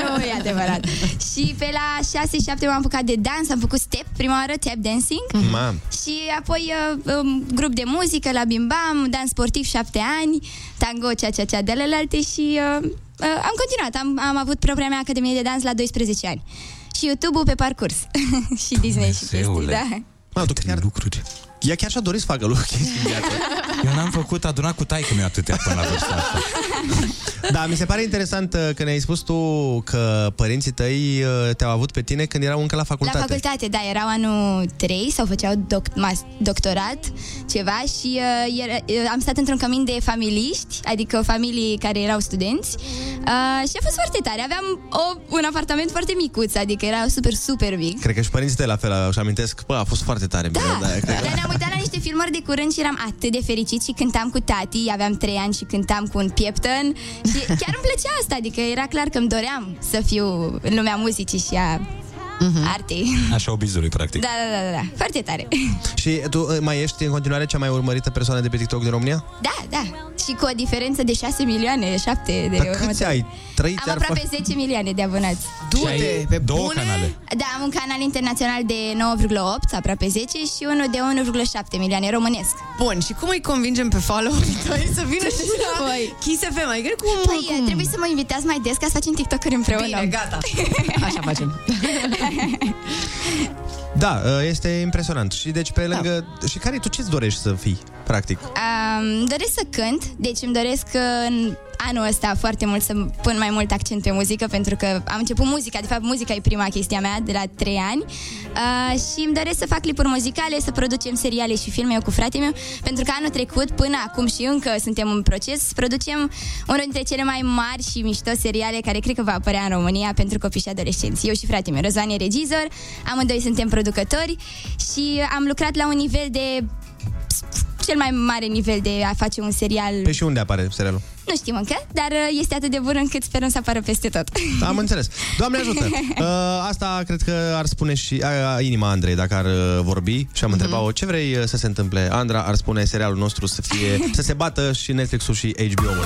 e, nu, e adevărat. și pe la 6-7 m-am apucat de dans, am făcut step, prima oară tap dancing. Mam. Și apoi uh, um, grup de muzică la Bim Bam, dans sportiv șapte ani, tango, cea, cea, cea, de alte și uh, uh, am continuat. Am, am avut propria mea academie de dans la 12 ani. Și YouTube-ul pe parcurs. și Disney și chestii, Dumnezeule. da. Mă, tu chiar lucruri. Ea chiar și-a dorit să facă lucruri chestii în viață. Eu n-am făcut adunat cu taică meu atâtea până la vârsta asta. Da, mi se pare interesant uh, că ne-ai spus tu că părinții tăi uh, te-au avut pe tine când erau încă la facultate. La facultate, da, erau anul 3 sau făceau doc- mas- doctorat, ceva și uh, era, uh, am stat într-un cămin de familiști, adică familii care erau studenți uh, și a fost foarte tare. Aveam o, un apartament foarte micuț, adică era super, super mic. Cred că și părinții tăi la fel își amintesc, bă, a fost foarte tare. Da, da, cred că... Dar ne-am uitat la niște filmări de curând și eram atât de fericit și cântam cu tati, aveam 3 ani și cântam cu un pieptăn. Și chiar îmi plăcea asta, adică era clar că îmi doream să fiu în lumea muzicii și a artei. Așa obizului, practic. Da, da, da, da, da, foarte tare. Și tu uh, mai ești în continuare cea mai urmărită persoană de pe TikTok din România? Da, da. Și cu o diferență de 6 milioane, 7 de Dar următori. câți ai? Trei Am aproape 10 milioane de abonați. Du-te, pe două bune? canale. Da, am un canal internațional de 9,8, aproape 10 și unul de 1,7 milioane românesc. Bun, și cum îi convingem pe follow-ii tăi să vină și la Păi. Kiss FM? Adică cum, Păi, cum? trebuie să mă invitați mai des ca să facem TikTok-uri împreună. Bine, gata. Așa facem. Da, uh, este impresionant. Și deci pe lângă... Da. Și care tu ce-ți dorești să fii, practic? Um, doresc să cânt, deci îmi doresc uh, în anul ăsta foarte mult să pun mai mult accent pe muzică, pentru că am început muzica, de fapt muzica e prima chestia mea de la 3 ani uh, și îmi doresc să fac clipuri muzicale, să producem seriale și filme eu cu fratele meu, pentru că anul trecut, până acum și încă suntem în proces, producem unul dintre cele mai mari și mișto seriale care cred că va apărea în România pentru copii și adolescenți. Eu și fratele meu, Răzvan e regizor, amândoi suntem producători și am lucrat la un nivel de cel mai mare nivel de a face un serial. Pe și unde apare serialul? Nu știm încă, dar uh, este atât de bun încât sperăm să apară peste tot. Da, am înțeles. Doamne ajută! Uh, asta cred că ar spune și uh, inima Andrei dacă ar uh, vorbi și am Mhm. întrebat-o ce vrei uh, să se întâmple. Andra ar spune serialul nostru să fie să se bată și Netflix-ul și HBO-ul.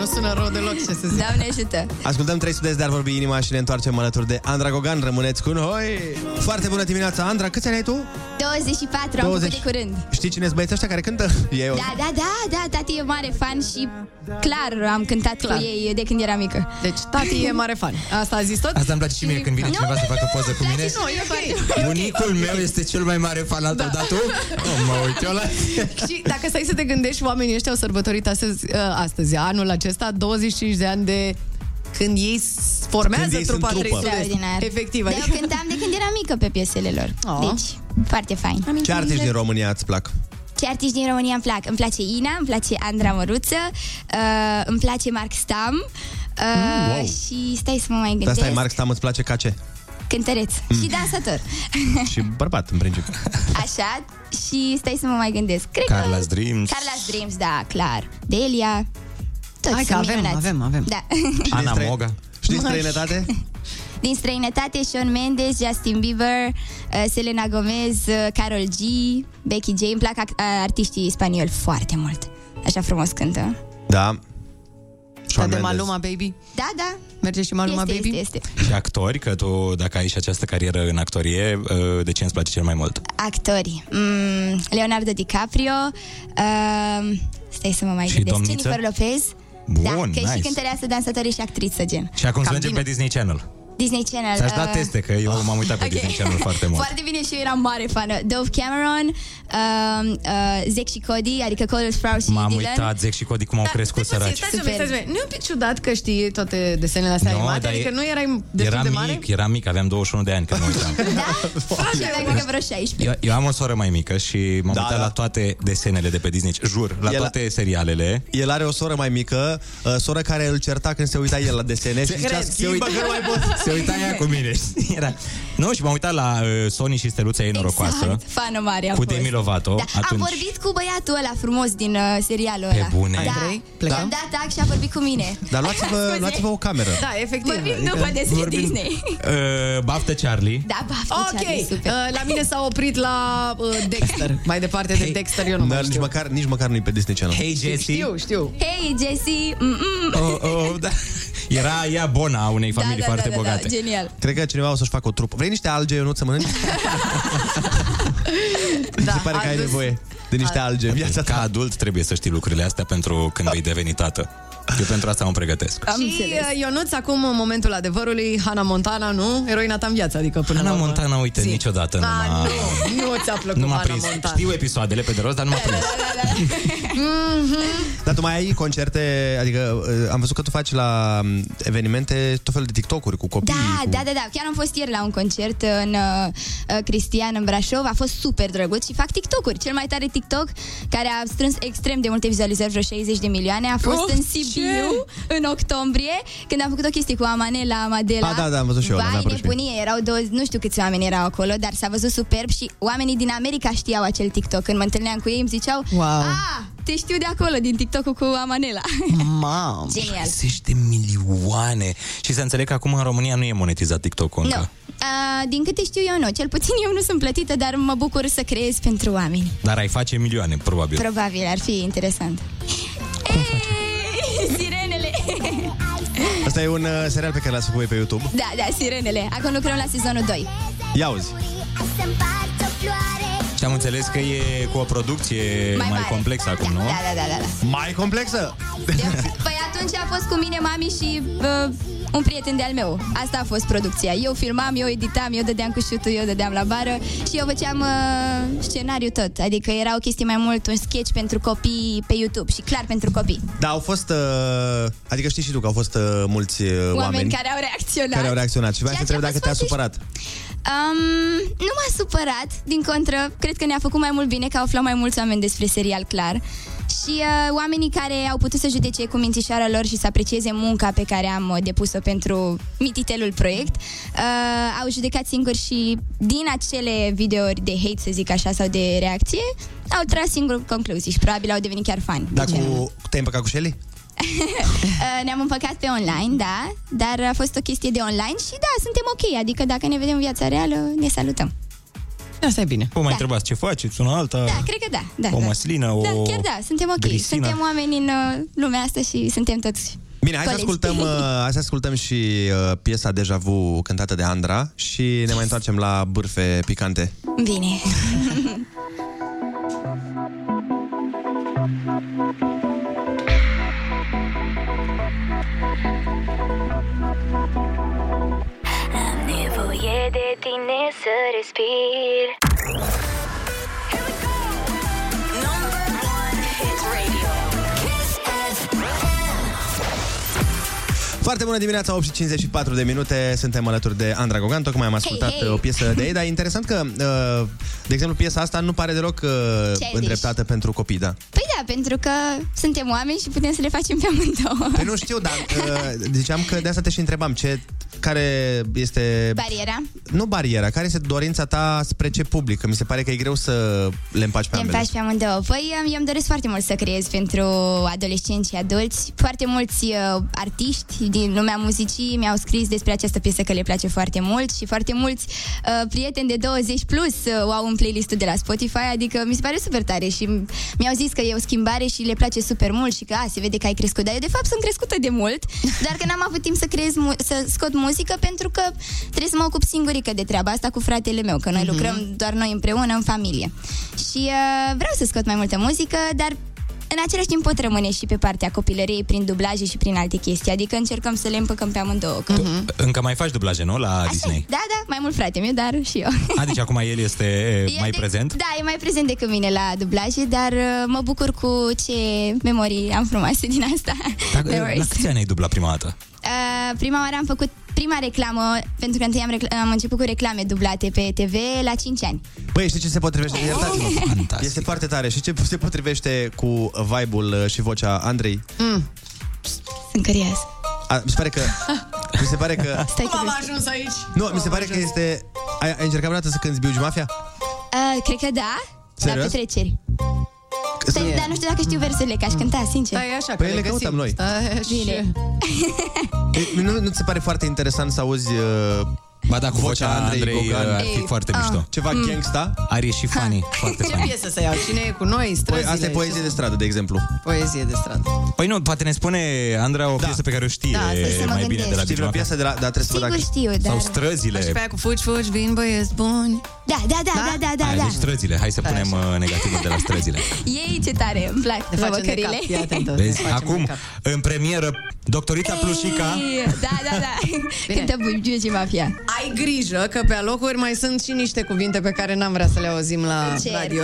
Nu sună rău deloc, ce să zic. Doamne ajută! Ascultăm 300 de ar vorbi inima și ne întoarcem alături de Andra Gogan. Rămâneți cu noi! Foarte bună dimineața, Andra! Câți ani ai tu? 24, am 20. făcut de curând. Știi cine sunt băieții ăștia care cântă? E o... Da, da, da, da, tati e mare fan și clar am cântat Clar. cu ei de când eram mică. Deci tati e mare fan. Asta a zis tot? Asta îmi place și mie când vine cineva să facă poză cu mine. Nu, e ok. Bunicul meu este cel mai mare fan al tău, dar tu? Oh, mă uit eu la... Și dacă stai să te gândești, oamenii ăștia au sărbătorit astăzi, uh, astăzi anul acesta, 25 de ani de când ei s- formează Când ei sunt trupa trupă. 300. Extraordinar. Efectiv. Dar Adică... eu cântam de când eram mică pe piesele lor. Oh. Deci, foarte fain. Ce artiști din România îți plac? Ce artiști din România îmi plac? Îmi place Ina, îmi place Andra Măruță, uh, îmi place Mark Stam uh, Mm, wow. și stai să mă mai De gândesc. asta e Mark Stam, îți place ca ce? Cântăreț și dansator. Și bărbat, în principiu. Așa, și stai să mă mai gândesc. Cred Carla's că... Dreams. Carla's Dreams, da, clar. Delia. Toți Hai că sunt avem, minunați. avem, avem. Da. Ana străin- Moga. Și din străinătate? Din străinătate, Shawn Mendes, Justin Bieber, uh, Selena Gomez, uh, Carol G, Becky J. Îmi plac ac- uh, artiștii spanioli foarte mult. Așa frumos cântă. Da. Asta Shawn de Mendes. Maluma Baby. Da, da. Merge și Maluma este, Baby? este, este. Și actori, că tu, dacă ai și această carieră în actorie, uh, de ce îți place cel mai mult? Actori. Mm, Leonardo DiCaprio. Uh, stai să mă mai Și gândesc. domniță? Jennifer Lopez. Bun, da, că e și nice. cântăreasă, dansatorie și actriță, gen. Și acum să Cam mergem bine. pe Disney Channel. Disney Channel. Ți-aș da uh, teste, că eu m-am uitat pe Ok. Disney Channel foarte mult. Foarte bine și eu eram mare fană. Dove Cameron, uh, uh, Zack și Cody, adică Cole Sprouse și M-am Dylan. uitat, Zack și Cody, cum au crescut Stai, săraci. stai, stai, Super. stai, stai. Nu e un pic ciudat că știi toate desenele astea No, animate? dar Adică e- nu erai destul Eram de mare? mic, eram mic, aveam 21 de ani când mă uitam. Și aveam cred că vreo 16. Eu, eu am o soră mai mică și m-am Da, uitat da. la toate desenele de pe Disney, jur, la El- toate serialele. El are o soră mai mică, uh, soră care îl certa când se uita el la desene și zicea, Cred, se, schimbă uita, că nu mai pot. se uita ea cu mine. știi? Era. Nu, și m-am uitat la uh, Sony și Steluța ei norocoasă. Exact, fană mare am Cu fost. Demi Lovato, Da, am atunci. vorbit cu băiatul ăla frumos din uh, serialul Pe ăla. bune. Da, Andrei, plecăm? i-am dat tag și a vorbit cu mine. Dar luați-vă, Scuze. luați-vă o cameră. Da, efectiv. Vorbim adică- după despre vorbim- Disney. Uh, baftă Charlie. Da, baftă, Ok, Charlie, super. uh, la mine s-a oprit la uh, Dexter. Mai departe de Hey. Dexter eu nu mai Dar nici știu. măcar, nici măcar nu-i pe Disney Channel. Hey Jessie. Știu, știu. Hey, Jessie! Mm-mm. Oh, oh, da. Era ea bona a unei familii da, foarte da, da, bogate. Da, genial. Cred că cineva o să-și facă o trupă. Vrei niște alge, eu nu să mănânci? Mi Da, se pare că ai adus- nevoie de niște alge în viața Ca ta. adult trebuie să știi lucrurile astea pentru când vei deveni tată. Eu pentru asta mă pregătesc. Am și uh, Ionuț, acum, în momentul adevărului, Hannah Montana, nu? Eroina ta în viață, adică până Hannah la urmă. Montana, uite, niciodată nu A, m-a... nu, nu ți-a plăcut Nu m-a Hannah prins. Montana. Știu episoadele pe de rost, dar nu m-a prins. Mhm. Dar tu mai ai concerte, adică uh, am văzut că tu faci la um, evenimente tot felul de TikTok-uri cu copii. Da, cu... da, da, da. Chiar am fost ieri la un concert în uh, uh, Cristian, în Brașov. A fost super drăguț și fac TikTok-uri. Cel mai tare TikTok, care a strâns extrem de multe vizualizări, vreo 60 de milioane, a fost Oh, în Sibiu, în octombrie, când am făcut o chestie cu Amanela, Amadela. Ah, da, da, am văzut și eu, mi-a Vai, apărut și mie. nebunie, erau două, nu știu câți oameni erau acolo, dar s-a văzut superb și oamenii din America știau acel TikTok. Când mă întâlneam cu ei, îmi ziceau, wow. ah, te știu de acolo, din TikTok-ul cu Amanela. Mam. Genial. 60 de milioane. Și să înțeleg că acum în România nu e monetizat TikTok-ul Nu. încă. Uh, din câte știu eu, nu. Cel puțin eu nu sunt plătită, dar mă bucur să creez pentru oameni. Dar ai face milioane, probabil. Probabil, ar fi interesant. Ei, Sirenele! Asta e un uh, serial pe care l-ați făcut voi pe YouTube. Da, da, sirenele. Acum lucrăm la sezonul 2. Ia auzi. Și am înțeles că e cu o producție Mai mai, mare. complexă acum, nu? Da, da, da, da. da. Mai complexă? Păi atunci a fost cu mine mami și uh, un prieten de-al meu. Asta a fost producția. Eu filmam, eu editam, eu dădeam cu șutul, eu dădeam la bară și eu făceam uh, scenariu tot. Adică era o chestie mai mult un sketch pentru copii pe YouTube și clar pentru copii. Da, au fost, uh, adică știi și tu că au fost uh, mulți uh, oameni, Oameni care au reacționat. care au reacționat. Și vreau să Ceea întreb ce a dacă fost te-a foarte supărat. Um, nu m-a supărat, din contră, cred că ne-a făcut mai mult bine că au aflat mai mulți oameni despre serial clar. Și uh, oamenii care au putut să judece cu mințișoara lor și să aprecieze munca pe care am uh, depus-o pentru mititelul proiect, uh, au judecat singuri și din acele videouri de hate, să zic așa, sau de reacție, au tras singur concluzii și probabil au devenit chiar fani. Dar cu, te-ai împăcat cu Shelly? Uh, ne-am împăcat pe online, da, dar a fost o chestie de online și da, suntem ok, adică dacă ne vedem în viața reală, ne salutăm. Asta e bine. Vă mai întrebați ce faceți, una alta? Da, cred că da. da o da. măslină, o Da, chiar da, suntem ok. Grisina. Suntem oameni în uh, lumea asta și suntem toți Bine, hai să, colegi. ascultăm, uh, hai să ascultăm și uh, piesa Deja Vu cântată de Andra și ne mai întoarcem la bârfe picante. Bine. nevoie de tine să respir Foarte bună dimineața, 8 și 54 de minute, suntem alături de Andra Gogan, tocmai am ascultat Hey, hey. o piesă de ei, dar e interesant că, uh, de exemplu, piesa asta nu pare deloc uh, Childish. îndreptată pentru copii, da. Păi da, pentru că suntem oameni și putem să le facem pe amândouă. Păi nu știu, dar uh, ziceam că de asta te și întrebam, ce, care este... Bariera. Nu bariera, care este dorința ta spre ce public? Că mi se pare că e greu să le împaci pe Le ambele. împaci pe amândouă. Păi eu îmi doresc foarte mult să creez pentru adolescenți și adulți. Foarte mulți uh, artiști din lumea muzicii mi-au scris despre această piesă că le place foarte mult și foarte mulți uh, prieteni de 20 plus uh, o au în playlistul de la Spotify, adică mi se pare super tare și mi-au zis că e o schimbare și le place super mult și că a, se vede că ai crescut. Dar eu de fapt sunt crescută de mult, doar că n-am avut timp să creez mu- să scot muzică pentru că trebuie să mă ocup singurică de treaba asta cu fratele meu, că noi Mhm. lucrăm doar noi împreună în familie. Și uh, vreau să scot mai multă muzică, dar în același timp pot rămâne și pe partea copilăriei prin dublaje și prin alte chestii, adică încercăm să le împăcăm pe amândouă. Că... Încă mai faci dublaje, nu? La Disney. Da, da, mai mult frate meu, dar și eu. Adică acum el este E mai de- prezent? Da, e mai prezent decât mine la dublaje, dar uh, mă bucur cu ce memorii am frumoase din asta. Dar, la Memories. câți ani ai dublat prima dată? Uh, prima oară am făcut prima reclamă, pentru că întâi am, recla- am început cu reclame dublate pe TV la 5 ani. Băi, știi ce se potrivește? Iertați-mă. Fantastic. Este foarte tare. Și ce se potrivește cu vibe-ul uh, și vocea Andrei? Mm. Sunt curios. A, mi se pare că... Mi se pare că... Stai Cum am ajuns aici? Nu, mi se pare că este... Ai, ai încercat vreodată să cânti Biugi Mafia? Uh, cred că da, la Serios? petreceri. Stai, dar nu știu dacă știu versurile, că aș cânta, sincer. Stai așa, Păi că le găsim. căutăm noi. Stai așa. Bine. E, Nu, nu ți se pare foarte interesant să auzi uh, Ba da, cu vocea Andrei, Andrei Gogan. ar fi Ei, foarte ah. mișto. Ceva Mm. gangsta. Ar ieși funny, foarte Ce funny. piesă să iau? Cine e cu noi? Păi, Străzile? asta e poezie de stradă, de exemplu. Poezie de stradă. Păi nu, poate ne spune Andra o piesă pe care o știe Da, trebuie să mă mai bine gândesc. de la Știi vreo Big piesă de la... Da, trebuie să văd Sigur dacă... știu, dar... Sau străzile. Și pe aia cu fugi, fugi, vin băieți buni. Da, da, da, da, da, da, Aia, da. deci străzile. Hai să punem uh, negativul de la străzile. Ei, ce tare, îmi plac Ne facem de provocările. cap, fii atentă. Vezi? Ne facem Acum, de cap. în premieră, doctorița Plușica. Ei, Da, da, da. Cântă Bugiugi Mafia. Ai grijă că pe alocuri mai sunt și niște cuvinte pe care n-am vrea să le auzim la Cer. radio.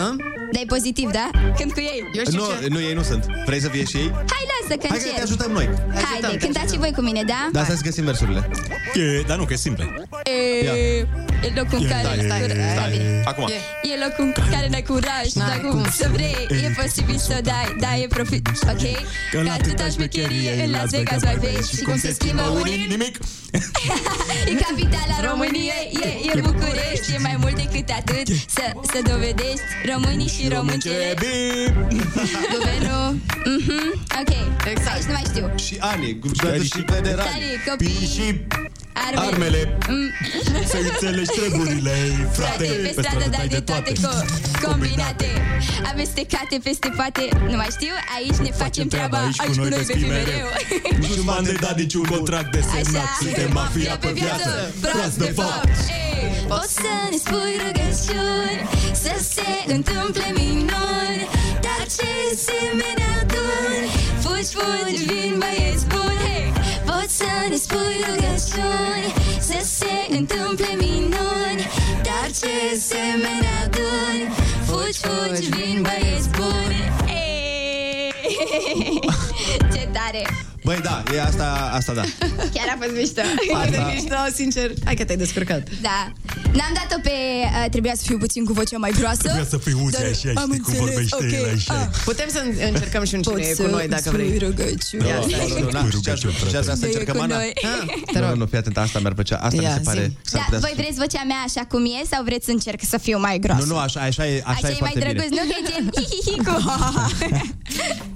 Dar e pozitiv, da? Când cu ei. Eu știu Nu, ce... nu, ei nu sunt. Vrei să fie și ei? Hai, lasă, că Hai că te încerc. ajutăm noi. Haide, cântați și voi cu mine, da? Da, să găsim versurile. E, dar nu, că e simplă. E, e locul în care... Stai, stai, stai. Acum. E locul în care n-ai curaj N-ai cum să vrei E posibil să dai Da, e profit Ok? Că atâta șmecherie În Las Vegas mai vezi Și cum se schimbă unii Nimic. E capitala României E, e București E mai mult decât atât. Să, să dovedești Românii și româncele Guvernul. Mhm, Ok. Exact. Aici nu mai știu. Și ani, guvernul și federal. Tare, copii? Și Armele, armele. Mm. Să înțelegi treburile, frate. Frate, pe stradă dai de toate co- combinate Amestecate peste poate Nu mai știu, aici ne facem treaba Aici cu noi vei fi mereu Niciun bani de dat, niciun contract de semnat. Așa. Suntem mafia pe viață. Frați de fapt. Ei, Poți să ne spui rugăciuni Să se întâmple minuni Dar ce semeni aduni Fugi, fugi, vin băieți buni Hey! Poți să ne spui rugăciuni Să se întâmple minuni Dar ce semeni aduni Fugi, fugi, vin băieți buni Ei! Ce tare! Băi, da, e asta, asta da. Chiar a fost mișto. Foarte mișto, sincer. Hai că te-ai descurcat. Da. N-am dat-o pe... Uh, trebuia să fiu puțin cu vocea mai groasă. Trebuia să fii uzi Dar așa, știi am cum înțeles, vorbește ok. el așa. Ah. Putem să încercăm și un cine Poți e cu să noi, dacă spui vrei. rugăciuni. Ia, stai, Nu, nu, nu, și aș și aș vrea să Cine e încercăm cu Ana. noi? Ah, te Nu, rog. nu, fii atent, asta mi-ar plăcea. Asta Ia, mi se pare... zi. s-ar Da, putea voi să- vreți vocea mea așa cum e sau vreți să încerc să fiu mai groasă? Nu, nu, așa, așa e, așa, Așa e e mai foarte drăguț, bine. nu? Că e gen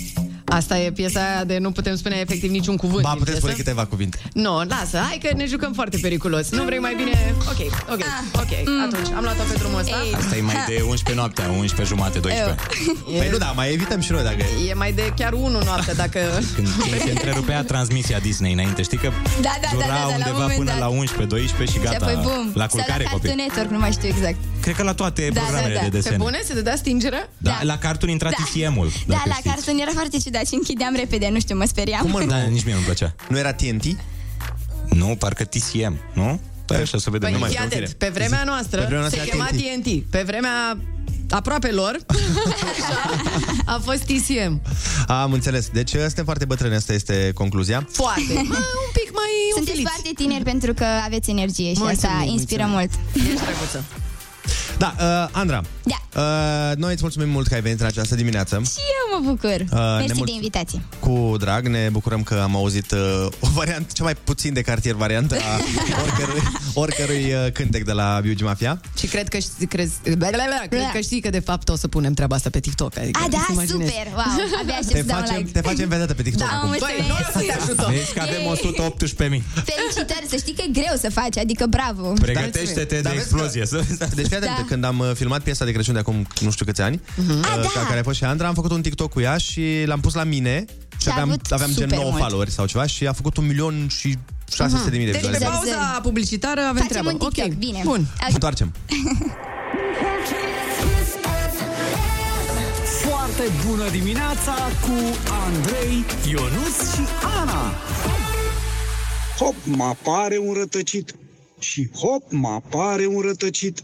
Asta e piesa aia de nu putem spune efectiv niciun cuvânt Ba, din puteți spune piesă. câteva cuvinte. Nu, lasă, hai că ne jucăm foarte periculos. Nu vrei mai bine? Ok, ok, ok. Atunci, am luat-o pe drumul ăsta. Ei. Asta e mai de 11 noaptea, 11 jumate, 12. Păi nu, da, mai evităm și noi dacă e. E mai de chiar unu noapte dacă... Când, când se întrerupea transmisia Disney înainte, știi că Da, da, da, dura da, da, la un undeva moment până dat. la 11, 12 și Și gata. apoi bum. La culcare Sau la copii. Cartoon Network, nu mai știu exact. Cred că la toate Da, programele da, da. de Pe desene. bune? Se dădea stingerea? Da, la Cartoon intra Da. TCM-ul. Da, dacă la știți. carton era foarte ciudat și închideam repede, nu știu, mă speriam. Cum mă, Da, nu? nici mie nu-mi plăcea. Nu era TNT? Nu, parcă TCM, nu? Păi așa să vedem. Păi, nu mai fii știu. atent, pe vremea noastră Pe vremea se noastră chema TNT. TNT. Pe vremea aproape lor așa, a fost TCM. Am înțeles. Deci suntem foarte bătrâni, asta este concluzia. Foarte. Mă, un pic mai Sunteți umfiliți. foarte tineri pentru că aveți energie și Mulțumim, asta inspiră mulțumim. mult. Ești drăguță. Da, uh, Andra. Da. Uh, noi îți mulțumim mult că ai venit în această dimineață. Și eu mă bucur. ne Mersi mult- de invitație. Cu drag, ne bucurăm că am auzit uh, o variantă, cea mai puțin de cartier variantă a oricărui, oricărui uh, cântec de la Biugi Mafia. Și cred că, știi, crezi, cred că știi că de fapt o să punem treaba asta pe TikTok. Adică A, da, îți imaginezi. super, wow, abia aștept Te să dau un facem, like. te facem vedetă pe TikTok Da, acum. mulțumesc. Băi, noi o să te ajutăm. Vezi că avem 118.000. Felicitări, să știi că e greu să faci, adică bravo. Pregătește-te de Dar vezi explozie. Să... Deci fii atent, Da. când am uh, filmat piesa de Crăciun de acum nu știu câți ani, uh, Ah, da. ca- care a fost și Andra, am făcut un TikTok cu ea și l-am pus la mine și Și a aveam, avut aveam gen super 9 mult. followeri sau ceva și a făcut un milion și 600 de mii de Deci pe vizualizări. pauza publicitară avem Facem treabă. un TikTok, ok, bine. Bun. Întoarcem. Foarte bună dimineața cu Andrei, Ionus și Ana. Hop, mă apare un rătăcit. Și hop, mă apare un rătăcit.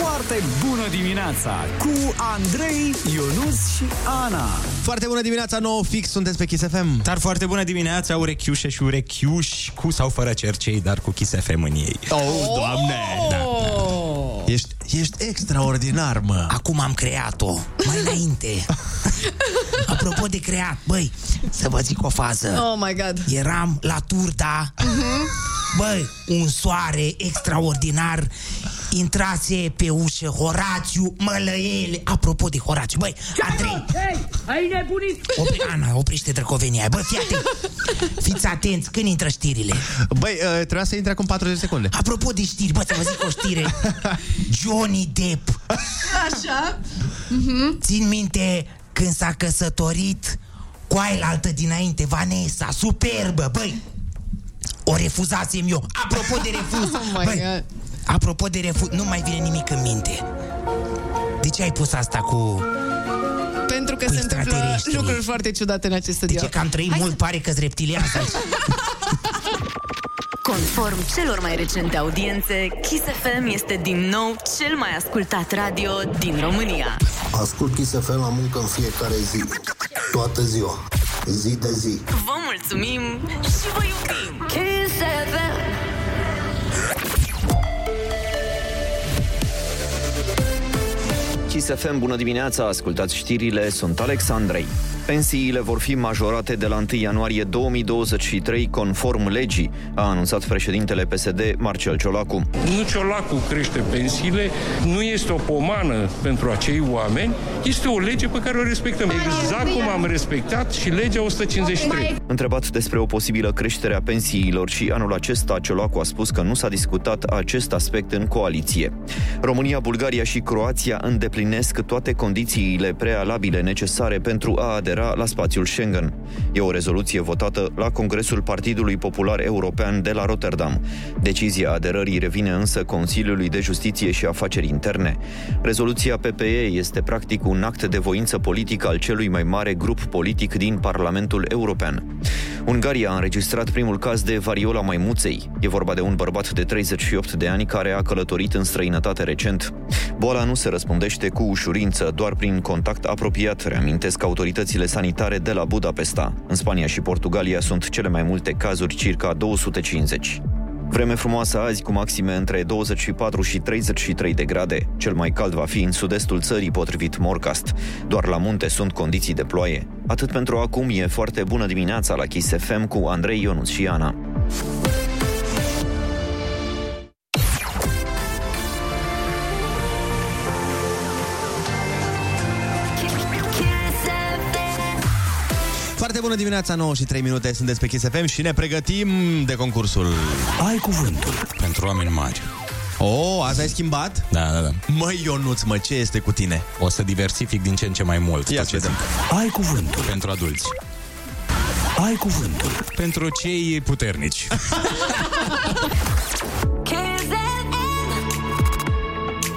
Foarte bună dimineața cu Andrei, Ionus și Ana. Foarte bună dimineața, nouă fix, sunteți pe Kiss FM. Dar foarte bună dimineața, urechiușe și urechiuși, cu sau fără cercei, dar cu Kiss FM în ei. Oh, doamne! Da. Ești, ești extraordinar, mă. Acum am creat-o, mai înainte. Apropo de creat, băi, să vă zic o fază. Oh my god. Eram la turda, băi, un soare extraordinar Intrase pe ușă Horațiu Mălăele. Apropo de Horațiu, băi, Andrei, Hei, ai nebunit? opri, Ana, oprește drăcovenia. Bă, fii atent. Fiți atenți când intră știrile. Băi, uh, trebuia să intre acum 40 secunde. Apropo de știri, bă, să vă zic o știre. Johnny Depp. Așa? Țin minte când s-a căsătorit cu altă dinainte, Vanessa, superbă, băi. O refuzasem eu. Apropo de refuz, Oh my băi, God. Apropo de refuz, nu mai vine nimic în minte. De ce ai pus asta cu... Pentru că Cu se întâmplă extraterestri. lucruri foarte ciudate în acest studio. De ce că am trăit mult, pare că-s reptilian. Conform celor mai recente audiențe, Kiss FM este din nou cel mai ascultat radio din România. Ascult Kiss FM la muncă în fiecare zi. Toată ziua. Zi de zi. Vă mulțumim și vă iubim! Kiss FM! Kiss FM, bună dimineața, ascultați știrile, sunt Alexandrei. Pensiile vor fi majorate de la 1 ianuarie 2023 conform legii, a anunțat președintele PSD Marcel Ciolacu. Nu Ciolacu crește pensiile, nu este o pomană pentru acei oameni, este o lege pe care o respectăm. Exact cum am respectat și legea 153. Întrebat despre o posibilă creștere a pensiilor și anul acesta, Ciolacu a spus că nu s-a discutat acest aspect în coaliție. România, Bulgaria și Croația îndeplinesc toate condițiile prealabile necesare pentru a adera la spațiul Schengen. E o rezoluție votată la Congresul Partidului Popular European de la Rotterdam. Decizia aderării revine însă Consiliului de Justiție și Afaceri Interne. Rezoluția PPE este practic un act de voință politică al celui mai mare grup politic din Parlamentul European. Ungaria a înregistrat primul caz de variola maimuței. E vorba de un bărbat de 38 de ani care a călătorit în străinătate recent. Boala nu se răspundește cu ușurință, doar prin contact apropiat, reamintesc autoritățile sanitare de la Budapesta. În Spania și Portugalia sunt cele mai multe cazuri, circa 250. Vreme frumoasă azi cu maxime între 24 și 33 de grade. Cel mai cald va fi în sud-estul țării, potrivit Morcast. Doar la munte sunt condiții de ploaie. Atât pentru acum, e foarte bună dimineața la Kiss FM cu Andrei Ionuț și Ana. Bună dimineața, 9 și 3 minute, sunteți pe Kiss FM și ne pregătim de concursul. Ai cuvântul pentru oameni mari. Oh, azi ai schimbat? Da, da, da. Măi, Ionuț, mă, ce este cu tine? O să diversific din ce în ce mai mult. Ia tot să ce vedem. zic. Ai cuvântul. Pentru adulți. Ai cuvântul. Pentru cei puternici.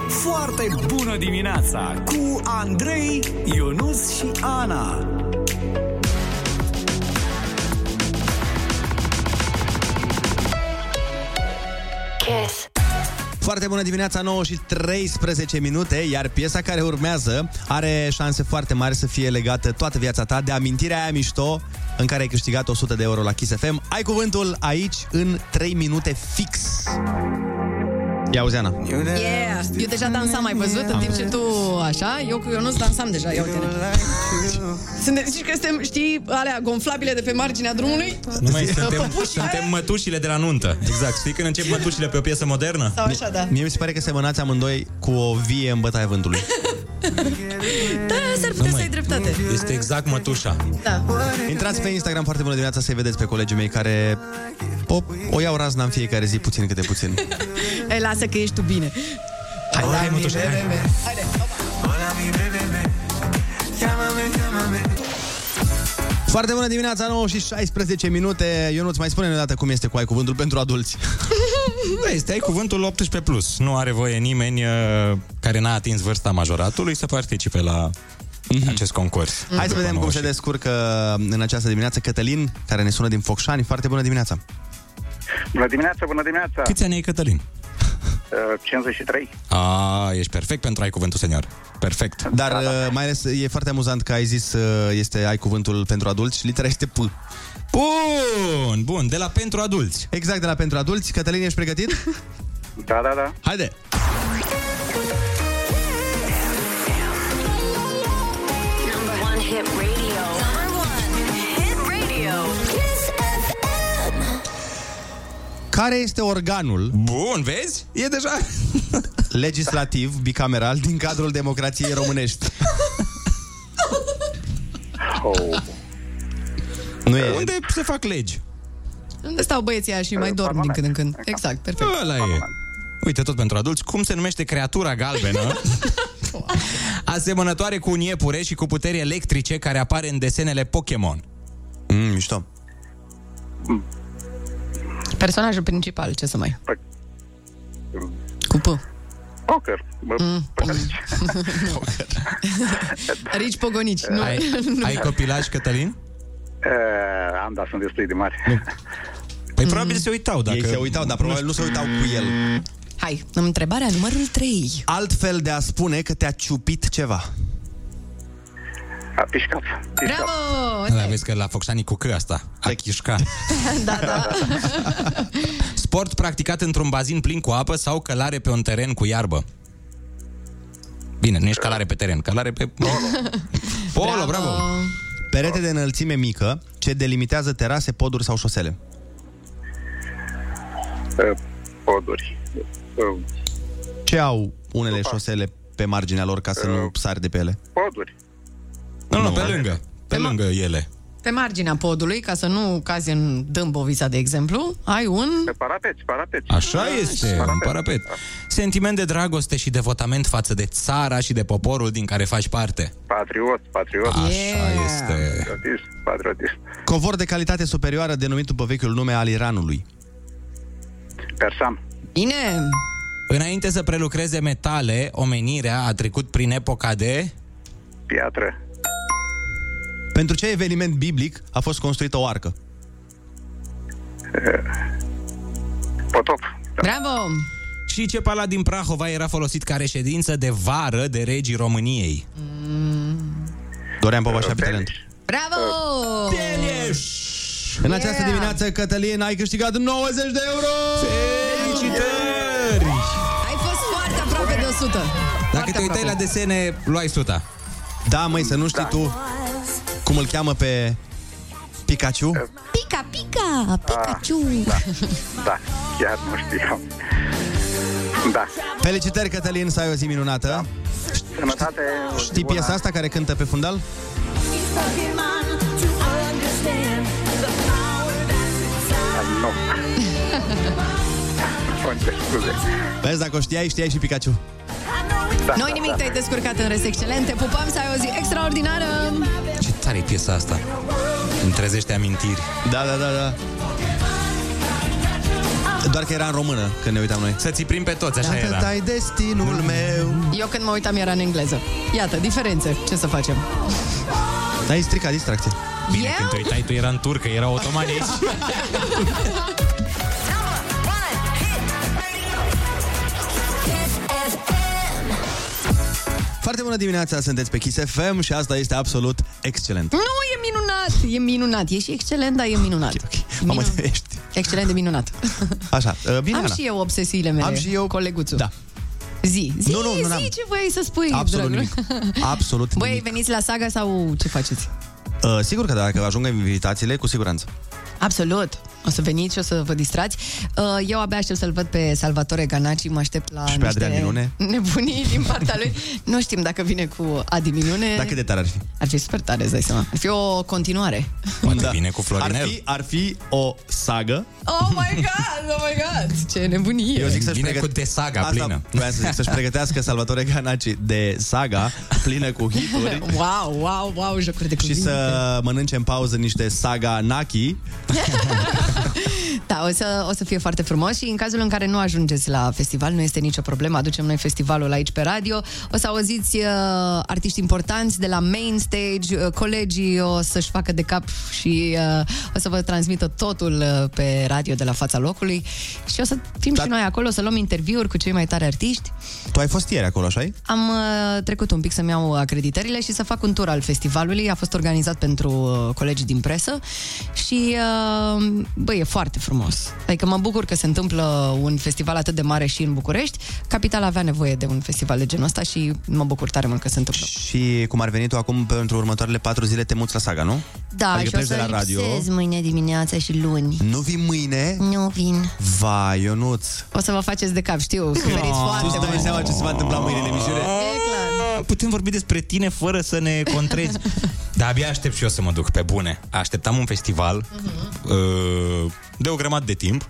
Foarte bună dimineața cu Andrei, Ionus și Ana. Kiss. Foarte bună dimineața, 9 și 13 minute, iar piesa care urmează are șanse foarte mari să fie legată toată viața ta de amintirea aia mișto în care ai câștigat 100 de euro la Kiss FM. Ai cuvântul aici în 3 minute fix. Ia auzi, Ana. Yeah! Eu deja dansam, ai văzut? În timp ce tu așa, eu cu Ionuț dansam deja, ia uite Suntem, știi că suntem, știi, alea gonflabile de pe marginea drumului? Nu mai suntem, Păpuși suntem aia? mătușile de la nuntă. Exact. Știi când încep mătușile pe o piesă modernă? Sau așa, da. Mie mi se pare că semănați amândoi cu o vie în bătaia vântului. Da, s-ar putea să ai dreptate. Este exact mătușa. Da. Intrați pe Instagram foarte bună dimineața să-i vedeți pe colegii mei care o, o iau razna în fiecare zi puțin câte puțin. Ei, lasă că ești tu bine. Hai, hai, mătușa, hai. Haide, Foarte bună dimineața, 9 și 16 minute. Ionuț, mai spune-ne o dată cum este cu ai cuvântul pentru adulți. Da, este ai cuvântul 18 plus. Nu are voie nimeni uh, care n-a atins vârsta majoratului să participe la acest concurs. Hai să După vedem cum se 19. descurcă în această dimineață Cătălin, care ne sună din Focșani. Foarte bună dimineața! Bună dimineața, bună dimineața! Câți ani ai, Cătălin? Uh, 53. A, ești perfect pentru ai cuvântul senior. Perfect. Dar uh, mai ales e foarte amuzant că ai zis uh, este ai cuvântul pentru adulți și litera este P. Bun, bun, de la pentru adulți. Exact, de la pentru adulți. Cătălin, ești pregătit? Da, da, da. Haide! Care este organul Bun, vezi? E deja... legislativ, bicameral, din cadrul democrației românești. Oh. Nu e... Unde se fac legi? Unde stau băieții aia și mai dorm din când în când? Exact, perfect. Ăla e. Uite, tot pentru adulți, cum se numește creatura galbenă? asemănătoare cu un iepure și cu puteri electrice care apare în desenele Pokémon. Mm, mișto. Personajul principal, ce să mai... Păi. Cu P. Poker. Bă, Mm. Rici pogonici. Nu, Ai, nu. ai copilaj, Cătălin? E, am, dar sunt destul de mari. Păi probabil se uitau dacă... Ei se uitau, dar probabil nu se uitau cu el. Hai, întrebarea numărul 3. Altfel de a spune că te-a ciupit ceva. A pișcat. Bravo! Da, vezi că la Focșani cu C asta. A chișca. da, da. Sport practicat într-un bazin plin cu apă sau călare pe un teren cu iarbă. Bine, nu ești călare pe teren, călare pe... Polo, bravo! Perete de înălțime mică ce delimitează terase, poduri sau șosele. E, Poduri. E, Ce au unele șosele pe marginea lor ca să nu sari de pe ele? Poduri. Nu, nu, pe lângă. Pe lângă ele. Pe marginea podului, ca să nu cazi în Dâmbovița, de exemplu, ai un... Pe parapet, parapet. Așa este, un parapet. Sentiment de dragoste și devotament față de țara și de poporul din care faci parte. Patriot, patriot. Așa este. Patriotism, patriotism. Covor de calitate superioară denumit după vechiul nume al Iranului. Persam. Bine! Înainte să prelucreze metale, omenirea a trecut prin epoca de... Piatră. Pentru ce eveniment biblic a fost construită o arcă? Potop. Bravo! Și ce palat din Prahova era folosit ca reședință de vară de regii României? Doream Popaș și Talent. Bravo! În această dimineață, Cătălin, ai câștigat 90 de euro! Felicitări! Ai fost foarte aproape de 100. Dacă te uitai la desene, luai suta. Da, măi, să nu știi tu cum îl cheamă pe Pikachu? Pica, pica, Pikachu. Da, chiar nu știam. Da. Felicitări, Cătălin, să ai o zi minunată. Sănătate. o zi Știi bună. piesa asta care cântă pe fundal? Ah, Nu. Fonte, scuze. Vezi, dacă o știai, știai și Pikachu. Da, Noi nimic, te-ai descurcat în rest excelent. Te pupăm să ai o zi extraordinară. Ce tare e piesa asta. Îmi trezește amintiri. Da, da, da, da. Doar că era în română când ne uitam noi. Să ți prim pe toți, așa Dacă era. dai destinul meu. Eu când mă uitam era în engleză. Iată, diferențe. Ce să facem? Ai stricat distracție. Bine, Eu? când te uitai, tu era în turcă, era otomani aici. bună dimineața, sunteți pe Kiss FM și asta este absolut excelent. Nu, e minunat! E minunat. E și excelent, dar e minunat. Mamă, Minun- ești. Excelent de minunat. Așa, uh, bine, Am Ana. și eu obsesiile mele. Am și eu. Coleguțul. Da. Zi, zi, Nu, nu, nu zi n-am. ce voiai să spui, Absolut dragul. nimic. Absolut Băi, nimic. veniți la saga sau ce faceți? Uh, sigur că dacă ajung invitațiile, cu siguranță. Absolut. O să veniți și o să vă distrați. Uh, Eu abia aștept să-l văd pe Salvatore Ganaci, mă aștept la Și pe niște Adrian Minune? nebunii din partea lui. Nu știm dacă vine cu Adi Minune. Dar cât de tare ar fi? Ar fi super tare, îți dai seama. Ar fi o continuare. Poate vine cu Ar Florinel. fi, ar fi o sagă. Oh my god, oh my god, ce nebunie. Eu zic să-și Vine pregăt- cu de saga Asta plină. voiam să zic, să-și pregătească Salvatore Ganaci de saga plină cu hituri Wow, wow, wow, jocuri de și cuvinte. să mănânce în pauză niște saga Naki. Da, o să, o să fie foarte frumos și în cazul în care nu ajungeți la festival, nu este nicio problemă, aducem noi festivalul aici pe radio, o să auziți uh, artiști importanți de la main stage, uh, colegii o să-și facă de cap și uh, o să vă transmită totul uh, pe radio de la fața locului și o să fim Da. și noi acolo, să luăm interviuri cu cei mai tari artiști. Tu ai fost ieri acolo, așa Am uh, trecut un pic să-mi iau acreditările și să fac un tur al festivalului. A fost organizat pentru uh, colegii din presă și, uh, băi, e foarte frumos. frumos. Adică mă bucur că se întâmplă un festival atât de mare și în București. Capitala avea nevoie de un festival de genul ăsta și mă bucur tare mult că se întâmplă. Și cum ar veni tu acum pentru următoarele patru zile te muți la saga, nu? Da, adică și o pleci de să la radio. lipsez mâine dimineața și luni. Nu vii mâine? Nu vin. Vai, Ionuț. O să vă faceți de cap, știu, suferiți Tu foarte îți dai mult. seama ce se va întâmpla mâine în emisiune? E clar. Putem vorbi despre tine fără să ne contrezi. Dar abia aștept și eu să mă duc, pe bune. Așteptam un festival uh, de o grămadă de timp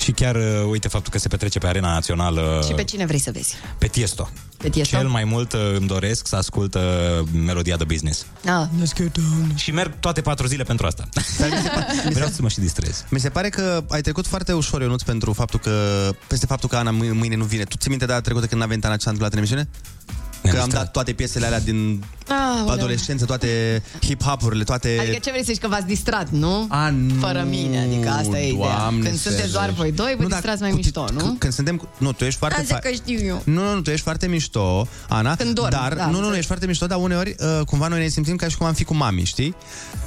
și chiar, uh, uite, faptul că se petrece pe arena națională Și pe cine vrei să vezi? pe Tiesto. Pe Tiesto? Cel mai mult uh, îmi doresc să ascult uh, melodia de business. Ah, let's get down. Și merg toate patru zile pentru asta. Vreau să mă și distrez. Mi se pare că ai trecut foarte ușor, Ionuț, pentru faptul că, peste faptul că Ana mâ- mâine nu vine. Tu ți minte data trecută când n-a venit Ana ce s-a întâmplat în emisiune? Că am dat toate piesele alea din Aoleu. adolescență, toate hip-hop-urile, toate... Adică ce vrei să zici că v-ați distrat, nu? A, nu, Fără mine, adică asta e ideea. Doamne Când sunteți ferește. doar voi doi, vă Nu, dar distrați mai cu mișto, nu? Când suntem... cu- Nu, tu ești foarte... Asta fa- că știu eu. Nu, nu, nu, tu ești foarte mișto, Ana. Când dorm, dar, da, nu, nu, nu, înțeleg. ești foarte mișto, dar uneori uh, cumva noi ne simțim ca și cum am fi cu mami, știi?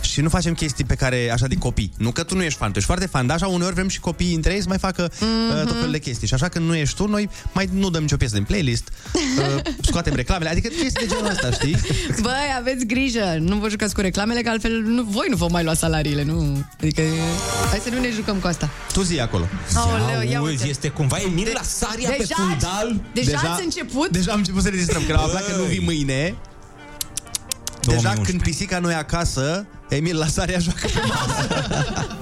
Și nu facem chestii pe care, așa, de copii. Nu că tu nu ești fan, tu ești foarte fan, dar așa uneori vrem și copiii între ei să mai facă uh, tot felul de chestii. Și așa când nu ești tu, noi mai nu dăm nicio piesă din playlist, uh, scoatem reclamele, adică chestii de genul ăsta, știi? Băi, aveți grijă, nu vă jucați cu reclamele, că altfel nu, voi nu vă mai lua salariile, nu? Adică, hai să nu ne jucăm cu asta. Tu zi acolo. Aoleu, ia Auzi, uite. este cumva Emil De- la Saria pe deja- fundal? Deja, ați început? Deja am început să ne distrăm, că am aflat că nu vii mâine. Deja 2011. când pisica nu e acasă, Emil Lasarea joacă pe masă.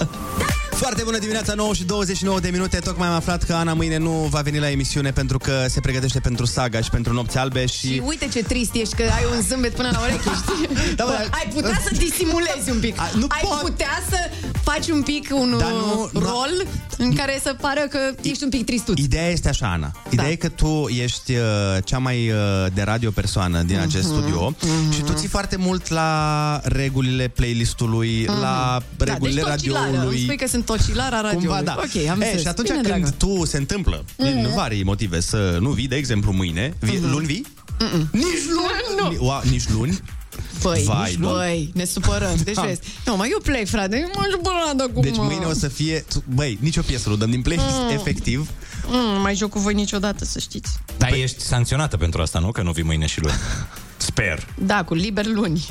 Foarte bună dimineața, 9 și 29 de minute. Tocmai am aflat că Ana mâine nu va veni la emisiune pentru că se pregătește pentru saga și pentru nopți albe și... Și uite ce trist ești că ai un zâmbet până la ureche, știi? Da, Bă, bă, ai putea să disimulezi un pic. A, nu ai pot. putea să faci un pic un Dar nu- uh, rol în care să pară că ești un pic tristuț. Ideea este așa, Ana. Ideea Da. e că tu ești uh, cea mai uh, de radio persoană din acest Mhm, studio și tu ții foarte mult la regulile playlistului, la regulile da, deci tocilară. Îmi radioului. spui că sunt tocilara radioului. Cumva, da. Ok, am e, înțeles. și atunci Bine, când dragă. tu se întâmplă, din Mhm. vari motive, să nu vii, de exemplu, mâine, vii, luni vii? Nici luni, nu. Wow, nici luni? Băi, Vai, nici, Doamne. băi, ne supărăm. Deci vezi. Nu, mă, eu plec, frate. Eu mă supărat acum. Deci mâine o să fie... tu- Băi, nicio piesă nu dăm din playlist, Mm. efectiv. Mm, nu mai joc cu voi niciodată, să știți. Dar ești sancționată pentru asta, nu? Că nu vii mâine și luni. Sper. Da, cu liber luni.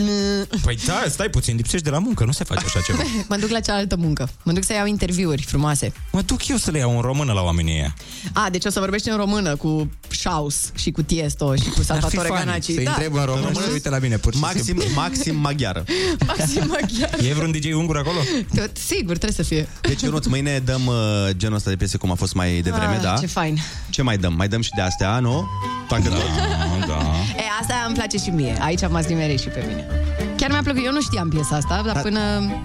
Păi da, stai puțin, lipsești de la muncă, nu se face așa ceva. mă duc la cealaltă muncă. Mă duc să iau interviuri frumoase. Mă duc eu să le iau în română la oamenii ăia. A, deci o să vorbești în română cu Shaus și cu Tiesto și cu Salvatore funny Ganaci. să-i întreb în română și să uite la mine, pur și Maxim, simplu. maxim maghiară. Maxim maghiar. E vreun DJ ungur acolo? Tot, sigur, trebuie să fie. Deci, Ionuț, mâine dăm uh, genul ăsta de piese cum a fost mai devreme, ah, da? Ce fain. Ce mai dăm? Mai dăm și de astea, nu? Facă da, da. E, asta îmi place și mie. Aici m-ați nimerit și pe mine. Chiar mi-a plăcut. Eu nu știam piesa asta, dar Da. până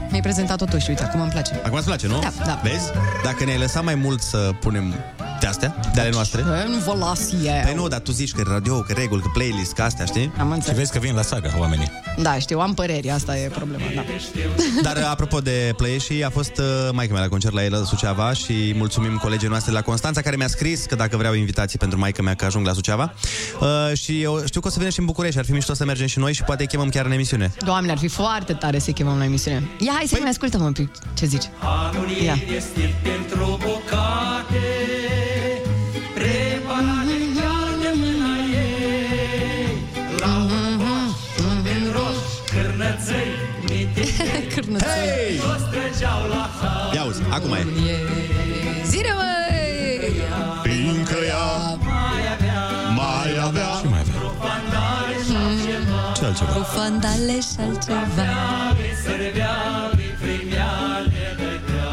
mi-ai prezentat totuși. Uite, acum îmi place. Acum îți place, nu? Da, da. Vezi? Dacă ne-ai lăsat mai mult să punem de astea, de ale noastre. Bă, nu vă las eu. Păi nu, dar tu zici că radio, că reguli, că playlist, că astea, știi? Am Și înțeles. vezi că vin la saga oamenii. Da, știu, am păreri, asta e problema, da. Dar apropo de play și a fost uh, maica mea la concert la el la Suceava și mulțumim colegii noastre la Constanța care mi-a scris că dacă vreau invitații pentru maica mea că ajung la Suceava. Uh, și eu știu că o să vină și în București, ar fi mișto să mergem și noi și poate îi chemăm chiar în emisiune. Doamne, ar fi foarte tare să-i chemăm la emisiune. Ia, hai să mai ascultăm un pic ce zici. Ia. este pentru bucate Mititei Cârnăței. Toți trăgeau la har Ia uzi, acum e. Zine, măi! Fiindcă ea mai avea Ce mai avea? Fandale și altceva Ce altceva? Cu fandale și altceva. Le servea, le primea, le dădea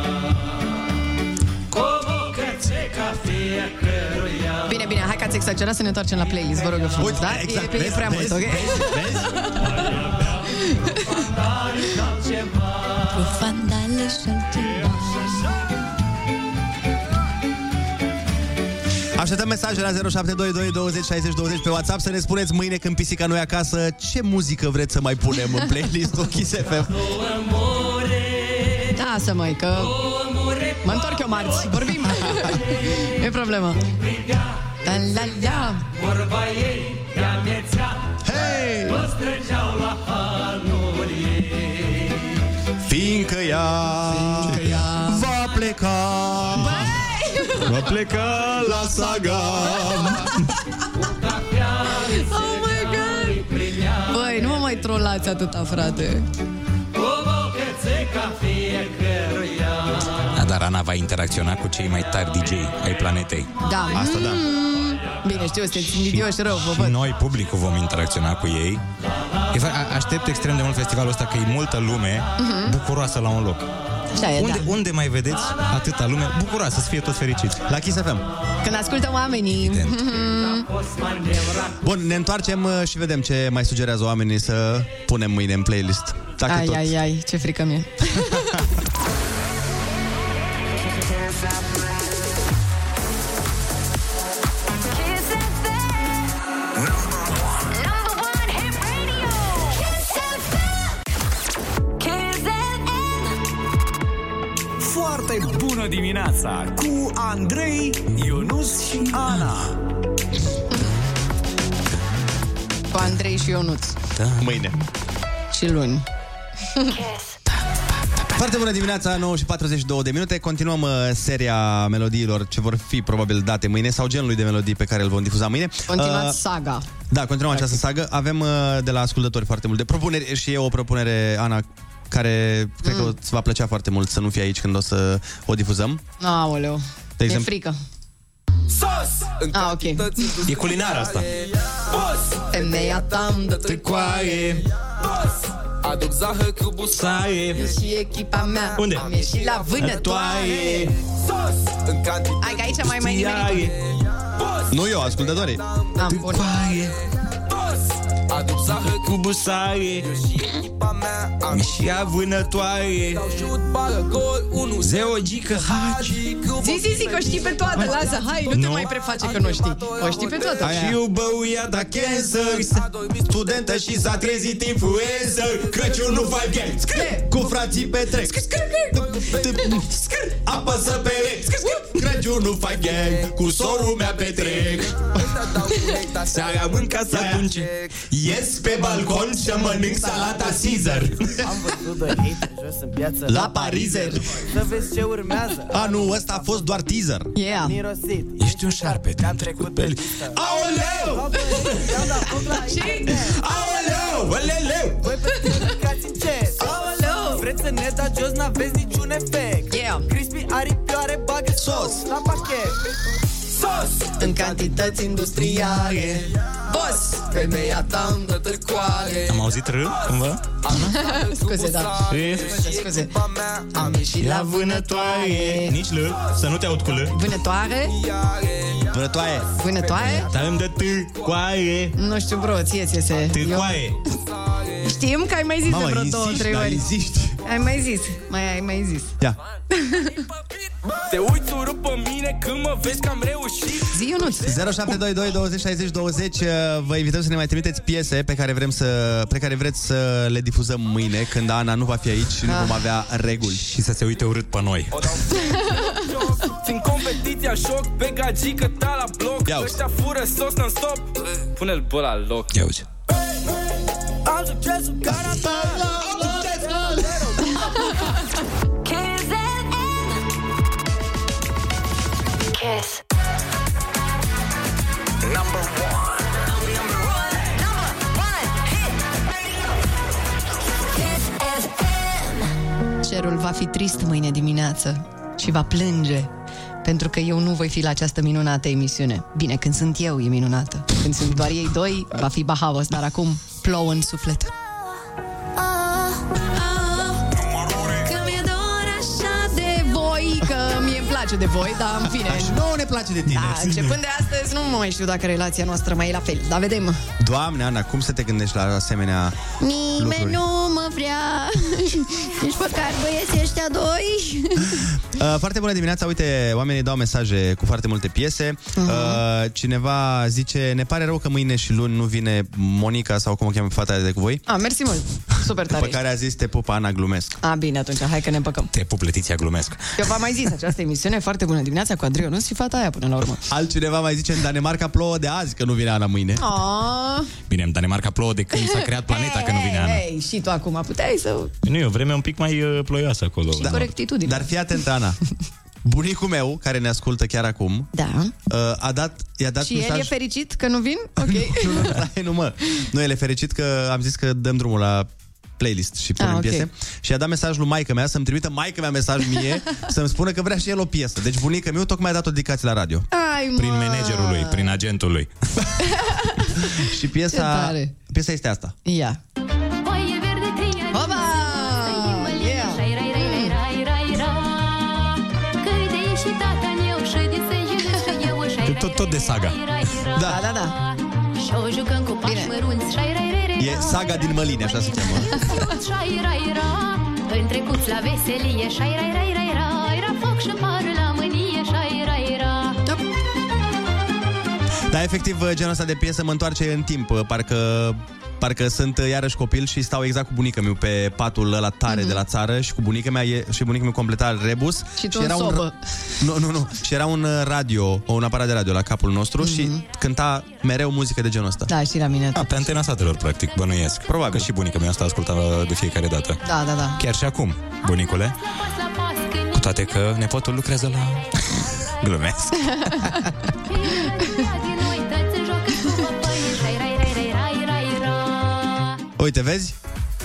Cu bucățeca fiecăruia Bine, bine, hai că ați exagerat să ne întoarcem la playlist, vă rog eu frumos, Uite, da? exact, e, e vezi, prea vezi, mult, ok? vezi, Fandale și altceva Cu fandale și altceva. Așteptăm mesaje la 0722 20 60 20 pe WhatsApp să ne spuneți mâine când pisica nu e acasă ce muzică vreți să mai punem în playlistul Kiss FM. Da, să mai, că mă întorc eu marți, vorbim. e problema. La la la. Vorba ei, ea mețea Hei! Toți trăgeau la halul ei Fiindcă ea, Fiindcă ea va pleca pleca Va pleca la saga Oh my god! Băi, nu mă mai trolați atâta, frate. Da, dar Ana va interacționa cu cei mai tari DJ ai planetei. Da. Asta da. Mm, Bine, știu, sunteți invidioși rău, vă Și văd. noi, publicul, vom interacționa cu ei. E, fa- a- aștept extrem de mult festivalul ăsta, că e multă lume Mhm. bucuroasă la un loc. Așa e, unde, da. unde mai vedeți atâta lume bucuroasă, să fie toți fericiți? La Kiss FM. Când ascultă oamenii. Mhm. Bun, ne întoarcem uh, și vedem ce mai sugerează oamenii să punem mâine în playlist. Dacă ai, tot. ai, ai, ce frică mie. dimineața cu Andrei, Ionus și Ana. Cu Andrei și Ionuț. Da. Mâine. Și luni. Foarte bună dimineața, 9 și 42 de minute. Continuăm uh, seria melodiilor ce vor fi probabil date mâine sau genului de melodii pe care îl vom difuza mâine. Continuați Uh, saga. Da, continuăm această sagă. Avem uh, de la ascultători foarte multe propuneri și e o propunere, Ana, care cred că Mm. îți va plăcea foarte mult să nu fie aici când o să o difuzăm. Aoleu. De E exemplu- frică. Sos! Ah, ok. E culinar asta. Boss! Femeia ta îmi dă târcoaie. Boss! Aduc zahăr cu busaie Eu și echipa mea Unde? Am ieșit la vânătoare Sos! În cantitate Hai că aici mai mai nimeni Nu eu, ascultătorii. Am bun Boss! Aduc zahăr Cu busaie. Și echipa mea Am și a vânătoare Dau șut, bagă gol, 1 Zeo gică hagi Zi, zi, zi, că o știi pe toate, lasă, hai, nu te Nu? mai preface că nu știi. O știi pe toate. Și eu băuia da cancer. Studentă și s-a trezit influencer. Crăciun nu fac gang Cu frații petrec. Apăsă pe rec Crăciun nu fac gang Cu sorul mea petrec Seara mânca să atunci Ies pe balcon și mănânc salata Caesar. Am văzut de hate jos în piață. La Parizer. Să vezi ce urmează. Anul ăsta a fost doar teaser. Yeah. Mirosit. Ești un șarpe, te-am trecut pe listă. Aoleu! Aoleu! Aoleu! Voi pe comunicați încet Aoleu! Vreți să ne dați jos, n-aveți niciun efect. Yeah. Crispy aripioare, bagă sos La pachet Sos! În cantități industriale. Boss Femeia ta îmi dă târcoare Am auzit râ, cumva? Scuze, da. E, Scuze Am ieșit La la vânătoare. Nici L, să nu te aud cu L Vânătoare? Vânătoaie. Vânătoare? Dar îmi dă târcoaie. Nu știu, bro, ție ți se Târcoaie. Știm că ai mai zis Mamă, de vreo insisti, două, trei da, ori. insisti. Ai mai zis, mai ai mai zis. Ia. Te uiți urât pe mine când mă vezi că am reușit. Zi, Ionuț. 0722 20 60 20 uh, Vă invităm să ne mai trimiteți piese pe care vrem să pe care vreți să le difuzăm mâine când Ana nu va fi aici și nu Ah. vom avea reguli. Și să se uite urât pe noi. Țin competiția șoc pe gagică ta la bloc. Ia uzi. Ăștia fură sos non-stop. Pune-l bă la loc. Ia uzi Am succesul care Kiss. Number one Number one. Number one. Hit radio. Kiss FM. Cerul va fi trist mâine dimineață și va plânge pentru că eu nu voi fi la această minunată emisiune. Bine, când sunt eu e minunată. Când sunt doar ei doi, va fi bahaos, dar acum plouă în suflet. Place de voi, dar în fine. Și nouă ne place de tine. Da, începând de astăzi nu mai știu dacă relația noastră mai e la fel, dar vedem. Doamne, Ana, cum să te gândești la asemenea Nimeni lucruri? nu mă vrea Nici măcar băieții ăștia doi Uh, foarte bună dimineața, uite, oamenii dau mesaje cu foarte multe piese. Mhm. Uh, cineva zice, ne pare rău că mâine și luni nu vine Monica sau cum o cheamă fata de cu voi, A, mersi mult. Super tare. pe care a zis te pupa Ana, glumesc. A, bine, atunci, hai că ne împăcăm. Te pup, Letiția, glumesc Eu v-am mai zis această emisiune foarte bună dimineața cu Adrian, nu și fata aia până la urmă. Altcineva mai zice, în Danemarca plouă de azi, că nu vine Ana mâine. Oh, Bine, în Danemarca plouă de când s-a creat planeta, că nu vine Ana Hei, și tu acum puteai să... Nu e o vreme un pic mai uh, ploioasă acolo Și corectitudine. Dar fii atent, Ana. Bunicul meu, care ne ascultă chiar acum, Da. uh, a dat, i-a dat Și mesaj... el e fericit că nu vin? Ok. nu, nu, stai, nu, mă. Nu, el e fericit că am zis că dăm drumul la playlist și punem Ah, ok. piese. Și a dat mesaj lui maică mea să-mi trimită maică mea mesaj mie să-mi spună că vrea și el o piesă. Deci bunica meu tocmai a dat o dedicație la radio. Ai, mă. Prin managerul lui, prin agentul lui. și Ce piesa, tare. piesa este asta. Ia. Oba! Tot, tot de saga. Da, da, da. E saga din Măline, așa se cheamă. În trecut la veselie Șai, rai, rai, rai, rai Era foc și pară la mânie Șai, rai, rai Dar efectiv genul ăsta de piesă mă întoarce în timp. Parcă Parcă sunt uh, iarăși copil și stau exact cu bunica meu pe patul ăla tare mm-hmm. de la țară și cu bunica mea e, și bunica meu completa rebus. Și tu în un sobă. Nu, nu, nu. Și era un uh, radio, un aparat de radio la capul nostru mm-hmm. și cânta mereu muzică de genul ăsta. Da, și la mine. A, pe antena satelor, practic, bănuiesc. Probabil. Că și bunica mea asta asculta de fiecare dată. Da, da, da. Chiar și acum, bunicule. Cu toate că nepotul lucrează la... Glumesc. Uite, vezi?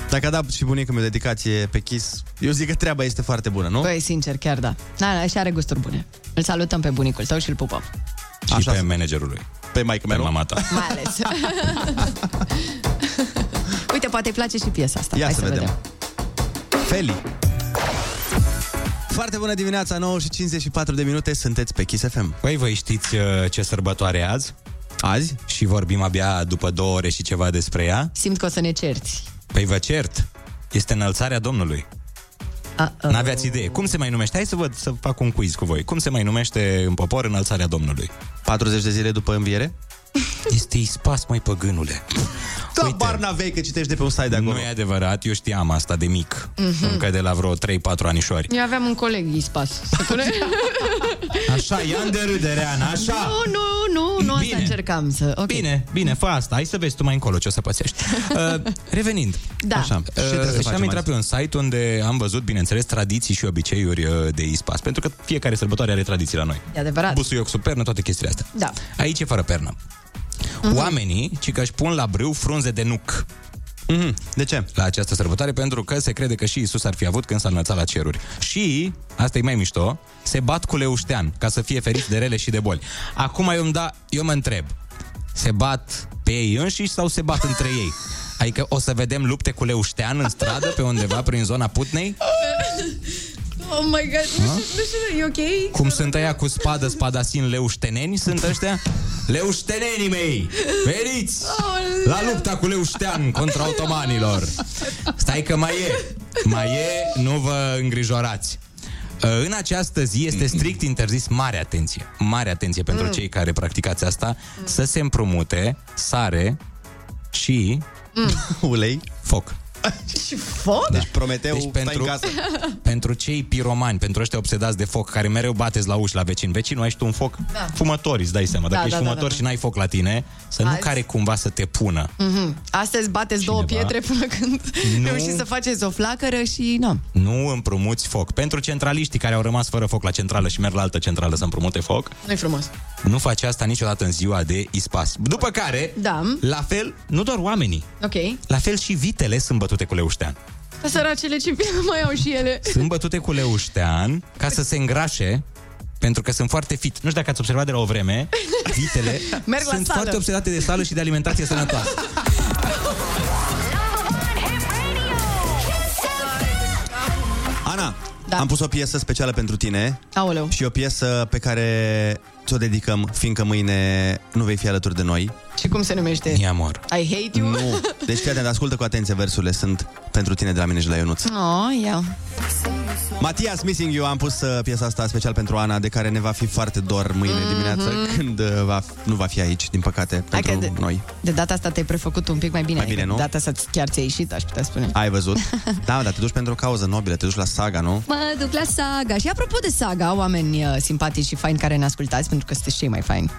Dacă a dat și bunica meu dedicație pe Kiss, eu zic că treaba este foarte bună, nu? Băi, sincer, chiar da. Da, da, și are gusturi bune. Îl salutăm pe bunicul tău și îl pupăm. Și Așa pe managerul lui. Pe maică Pe mama ta. Mai ales. Uite, poate îi place și piesa asta. Ia Hai să vedem. Feli. Foarte bună dimineața, 9 și 54 de minute, sunteți pe Kiss FM. Păi, voi știți uh, ce sărbătoare e azi? Azi? Și vorbim abia după două ore și ceva despre ea? Simt că o să ne cerți. Păi vă cert. Este înălțarea Domnului. Uh-oh. N-aveați idee. Cum se mai numește? Hai să văd, să fac un quiz cu voi. Cum se mai numește în popor înălțarea Domnului? 40 de zile după înviere? Este ispas, mai păgânule. Da, Uite, bar n-avei că citești de pe un site de acolo. Nu e adevărat, eu știam asta de mic. Mhm. Încă de la vreo 3-4 anișori. Eu aveam un coleg ispas. Se pune... Așa, ia de râdere, Ana, așa. Nu, nu, nu, nu asta Bine. încercam să... Okay. Bine, bine, fă asta. Hai să vezi tu mai încolo ce o să pățești. Uh, revenind. Da. Așa. Uh, Ce trebuie să și facem am intrat azi? pe un site unde am văzut, bineînțeles, tradiții și obiceiuri uh, de ispas. Pentru că fiecare sărbătoare are tradiții la noi. E adevărat. Busuioc sub pernă, toate chestiile astea. Da. Aici e fără pernă. Mhm. Oamenii, ci că își pun la brâu frunze de nuc. Mm-hmm. De ce? La această sărbătoare, pentru că se crede că și Isus ar fi avut când s-a înălțat la ceruri. Și, asta e mai mișto, se bat cu leuștean, ca să fie feriți de rele și de boli. Acum eu, îmi da, eu mă întreb, se bat pe ei înșiși sau se bat între ei? Adică o să vedem lupte cu leuștean în stradă, pe undeva, prin zona Putnei? Oh my god, nu știu, nu știu, e ok? Cum sunt aia cu spadă, spadasin leușteneni? Sunt ăștia? Leuștenenii mei! Veniți! La lupta cu leuștean contra otomanilor! Stai că mai e! Mai e, nu vă îngrijorați! În această zi este strict interzis mare atenție, mare atenție pentru Mm. cei care practicați asta, să se împrumute sare și ulei, foc. Și foc? Deci Prometeu Deci stai pentru, în casă. pentru cei piromani, pentru ăștia obsedați de foc, care mereu bateți la uși la vecin. Vecinul, ai și tu un foc? Da. Fumători, îți dai seama. Dacă Da, ești da, da, fumător da, da. și n-ai foc la tine, să nu Azi. care cumva să te pună. Mhm. Astăzi bateți două pietre până când Nu. reușiți să faceți o flacără și... Nu. Nu împrumuți foc. Pentru centraliștii care au rămas fără foc la centrală și merg la altă centrală să împrumute foc, Nu-i frumos. Nu faci asta niciodată în ziua de ispas. După care, Da. la fel, nu doar oamenii, Ok. la fel și vitele sunt bătute cu leuștean. Ca săracele ce nu mai au și ele. Sunt bătute cu leuștean ca să se îngrașe pentru că sunt foarte fit. Nu știu dacă ați observat de la o vreme, vitele Merg la sunt sală. foarte obsedate de sală și de alimentație sănătoasă. Ana, da. am pus o piesă specială pentru tine Aoleu. și o piesă pe care ți-o dedicăm, fiindcă mâine nu vei fi alături de noi. Și cum se numește? Mi amor. I hate you? Nu. Deci, fii atent, ascultă cu atenție versurile, sunt pentru tine de la mine și la Ionuț. Oh, ia. Matias Missing You, am pus uh, piesa asta special pentru Ana, de care ne va fi foarte dor mâine Mhm. dimineață, când uh, va, nu va fi aici, din păcate, Hai pentru că de- noi. De data asta te-ai prefăcut un pic mai bine. Mai bine, adică nu? De data asta chiar ți-a ieșit, aș putea spune. Ai văzut? Da, dar te duci pentru o cauză nobilă, te duci la saga, nu? Mă duc la saga. Și apropo de saga, oameni uh, simpatici și faini care ne ascultați, pentru că sunteți cei mai faini.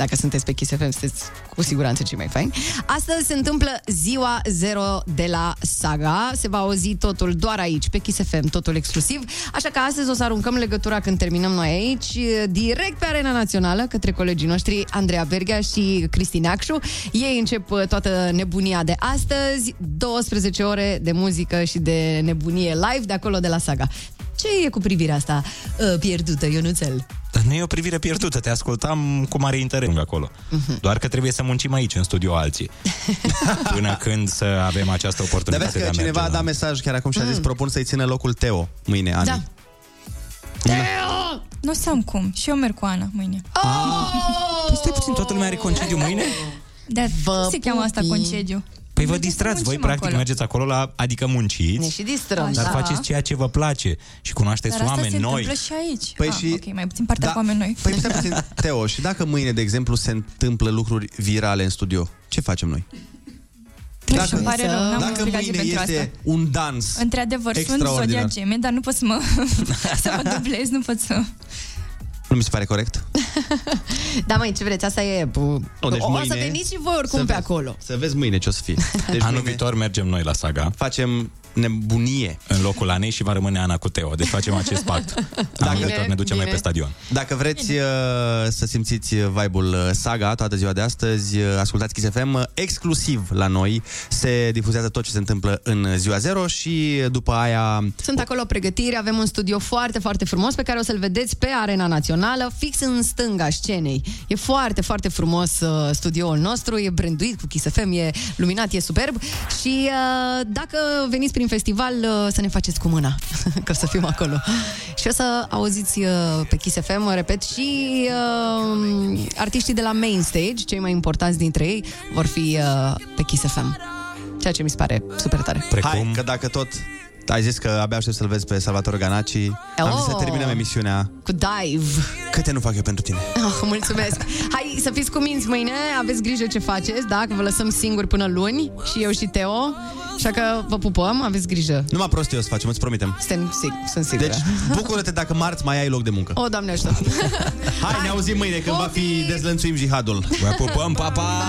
Dacă sunteți pe Kiss FM, sunteți cu siguranță cei mai faini. Astăzi se întâmplă ziua 0 de la Saga. Se va auzi totul doar aici, pe Kiss FM, totul exclusiv. Așa că astăzi o să aruncăm legătura când terminăm noi aici, direct pe Arena Națională, către colegii noștri Andreea Berghea și Cristi Neacșu. Ei încep uh, toată nebunia de astăzi, 12 ore de muzică și de nebunie live de acolo de la Saga. Ce e cu privirea asta uh, pierdută, Ionuțel? Dar nu e o privire pierdută, te ascultam cu mare interes acolo. Doar că trebuie să muncim aici, în studio alții. Până când să avem această Dar oportunitate vezi de că a cineva a merge dat la... mesaj chiar acum și a zis propun să-i țină locul Teo mâine, Ani. Da. Nu o să am cum. Și eu merg cu Ana mâine. Păi stai puțin, toată lumea are concediu mâine? Dar cum se cheamă asta concediu? Păi vă Mergeți să distrați, voi muncim practic acolo. mergeți acolo, la, adică munciți, Ne și distrăm. dar da. faceți ceea ce vă place și cunoașteți Dar asta oameni se noi. întâmplă și aici. Păi ah, și- Ok, mai puțin partea Da. cu oameni noi. Păi stai puțin, Teo, și dacă mâine, de exemplu, se întâmplă lucruri virale în studio, ce facem noi? Nu știu, îmi pare rău, n-am o dacă explicație mâine pentru este asta. un dans Într-adevăr, sunt extraordinar. zodia geme, dar nu pot să mă, să mă dublez, nu pot să... Nu mi se pare corect? Da, mai ce vreți, asta e... Bu... Nu, deci o, o să mâine veniți și voi oricum să pe vezi. acolo. Să vezi mâine ce o să fie. Deci Anul mâine viitor mergem noi la saga facem nebunie. în locul Anei și va rămâne Ana cu Teo. Deci facem acest pact. Anul Bine, viitor ne ducem noi bine. pe stadion. Dacă vreți uh, să simțiți vibe-ul uh, Saga toată ziua de astăzi, uh, ascultați Kiss FM uh, exclusiv la noi. Se difuzează tot ce se întâmplă în ziua 0 și după aia Sunt acolo pregătiri, avem un studio foarte, foarte frumos pe care o să-l vedeți pe Arena Națională, fix în stânga scenei. E foarte, foarte frumos uh, studioul nostru, e branduit cu Kiss FM, e luminat, e superb și uh, dacă veniți prin festival uh, să ne faceți cu mâna, că o să fim acolo. Și o să auziți uh, pe Kiss FM, repet, și uh, artiștii de la Main Stage, cei mai importanți dintre ei, vor fi uh, pe Kiss FM. Ceea ce mi se pare super tare. Hai, că dacă tot ai zis că abia aștept să-l vezi pe Salvatore Ganaci, am zis să Oh. terminăm emisiunea. Cu Dive. Câte nu fac eu pentru tine? Oh, mulțumesc! Hai să fiți cuminți mâine, aveți grijă ce faceți, da? Că vă lăsăm singuri până luni, și eu și Teo, așa că vă pupăm, aveți grijă. Numai prostii o să facem, îți promitem. Suntem, sig- sunt sigură. Deci, bucură-te dacă marți mai ai loc de muncă. O, Doamne ajută! Hai, ne auzim mâine când va fi dezlănțuim jihadul. Vă pupăm, pa, pa!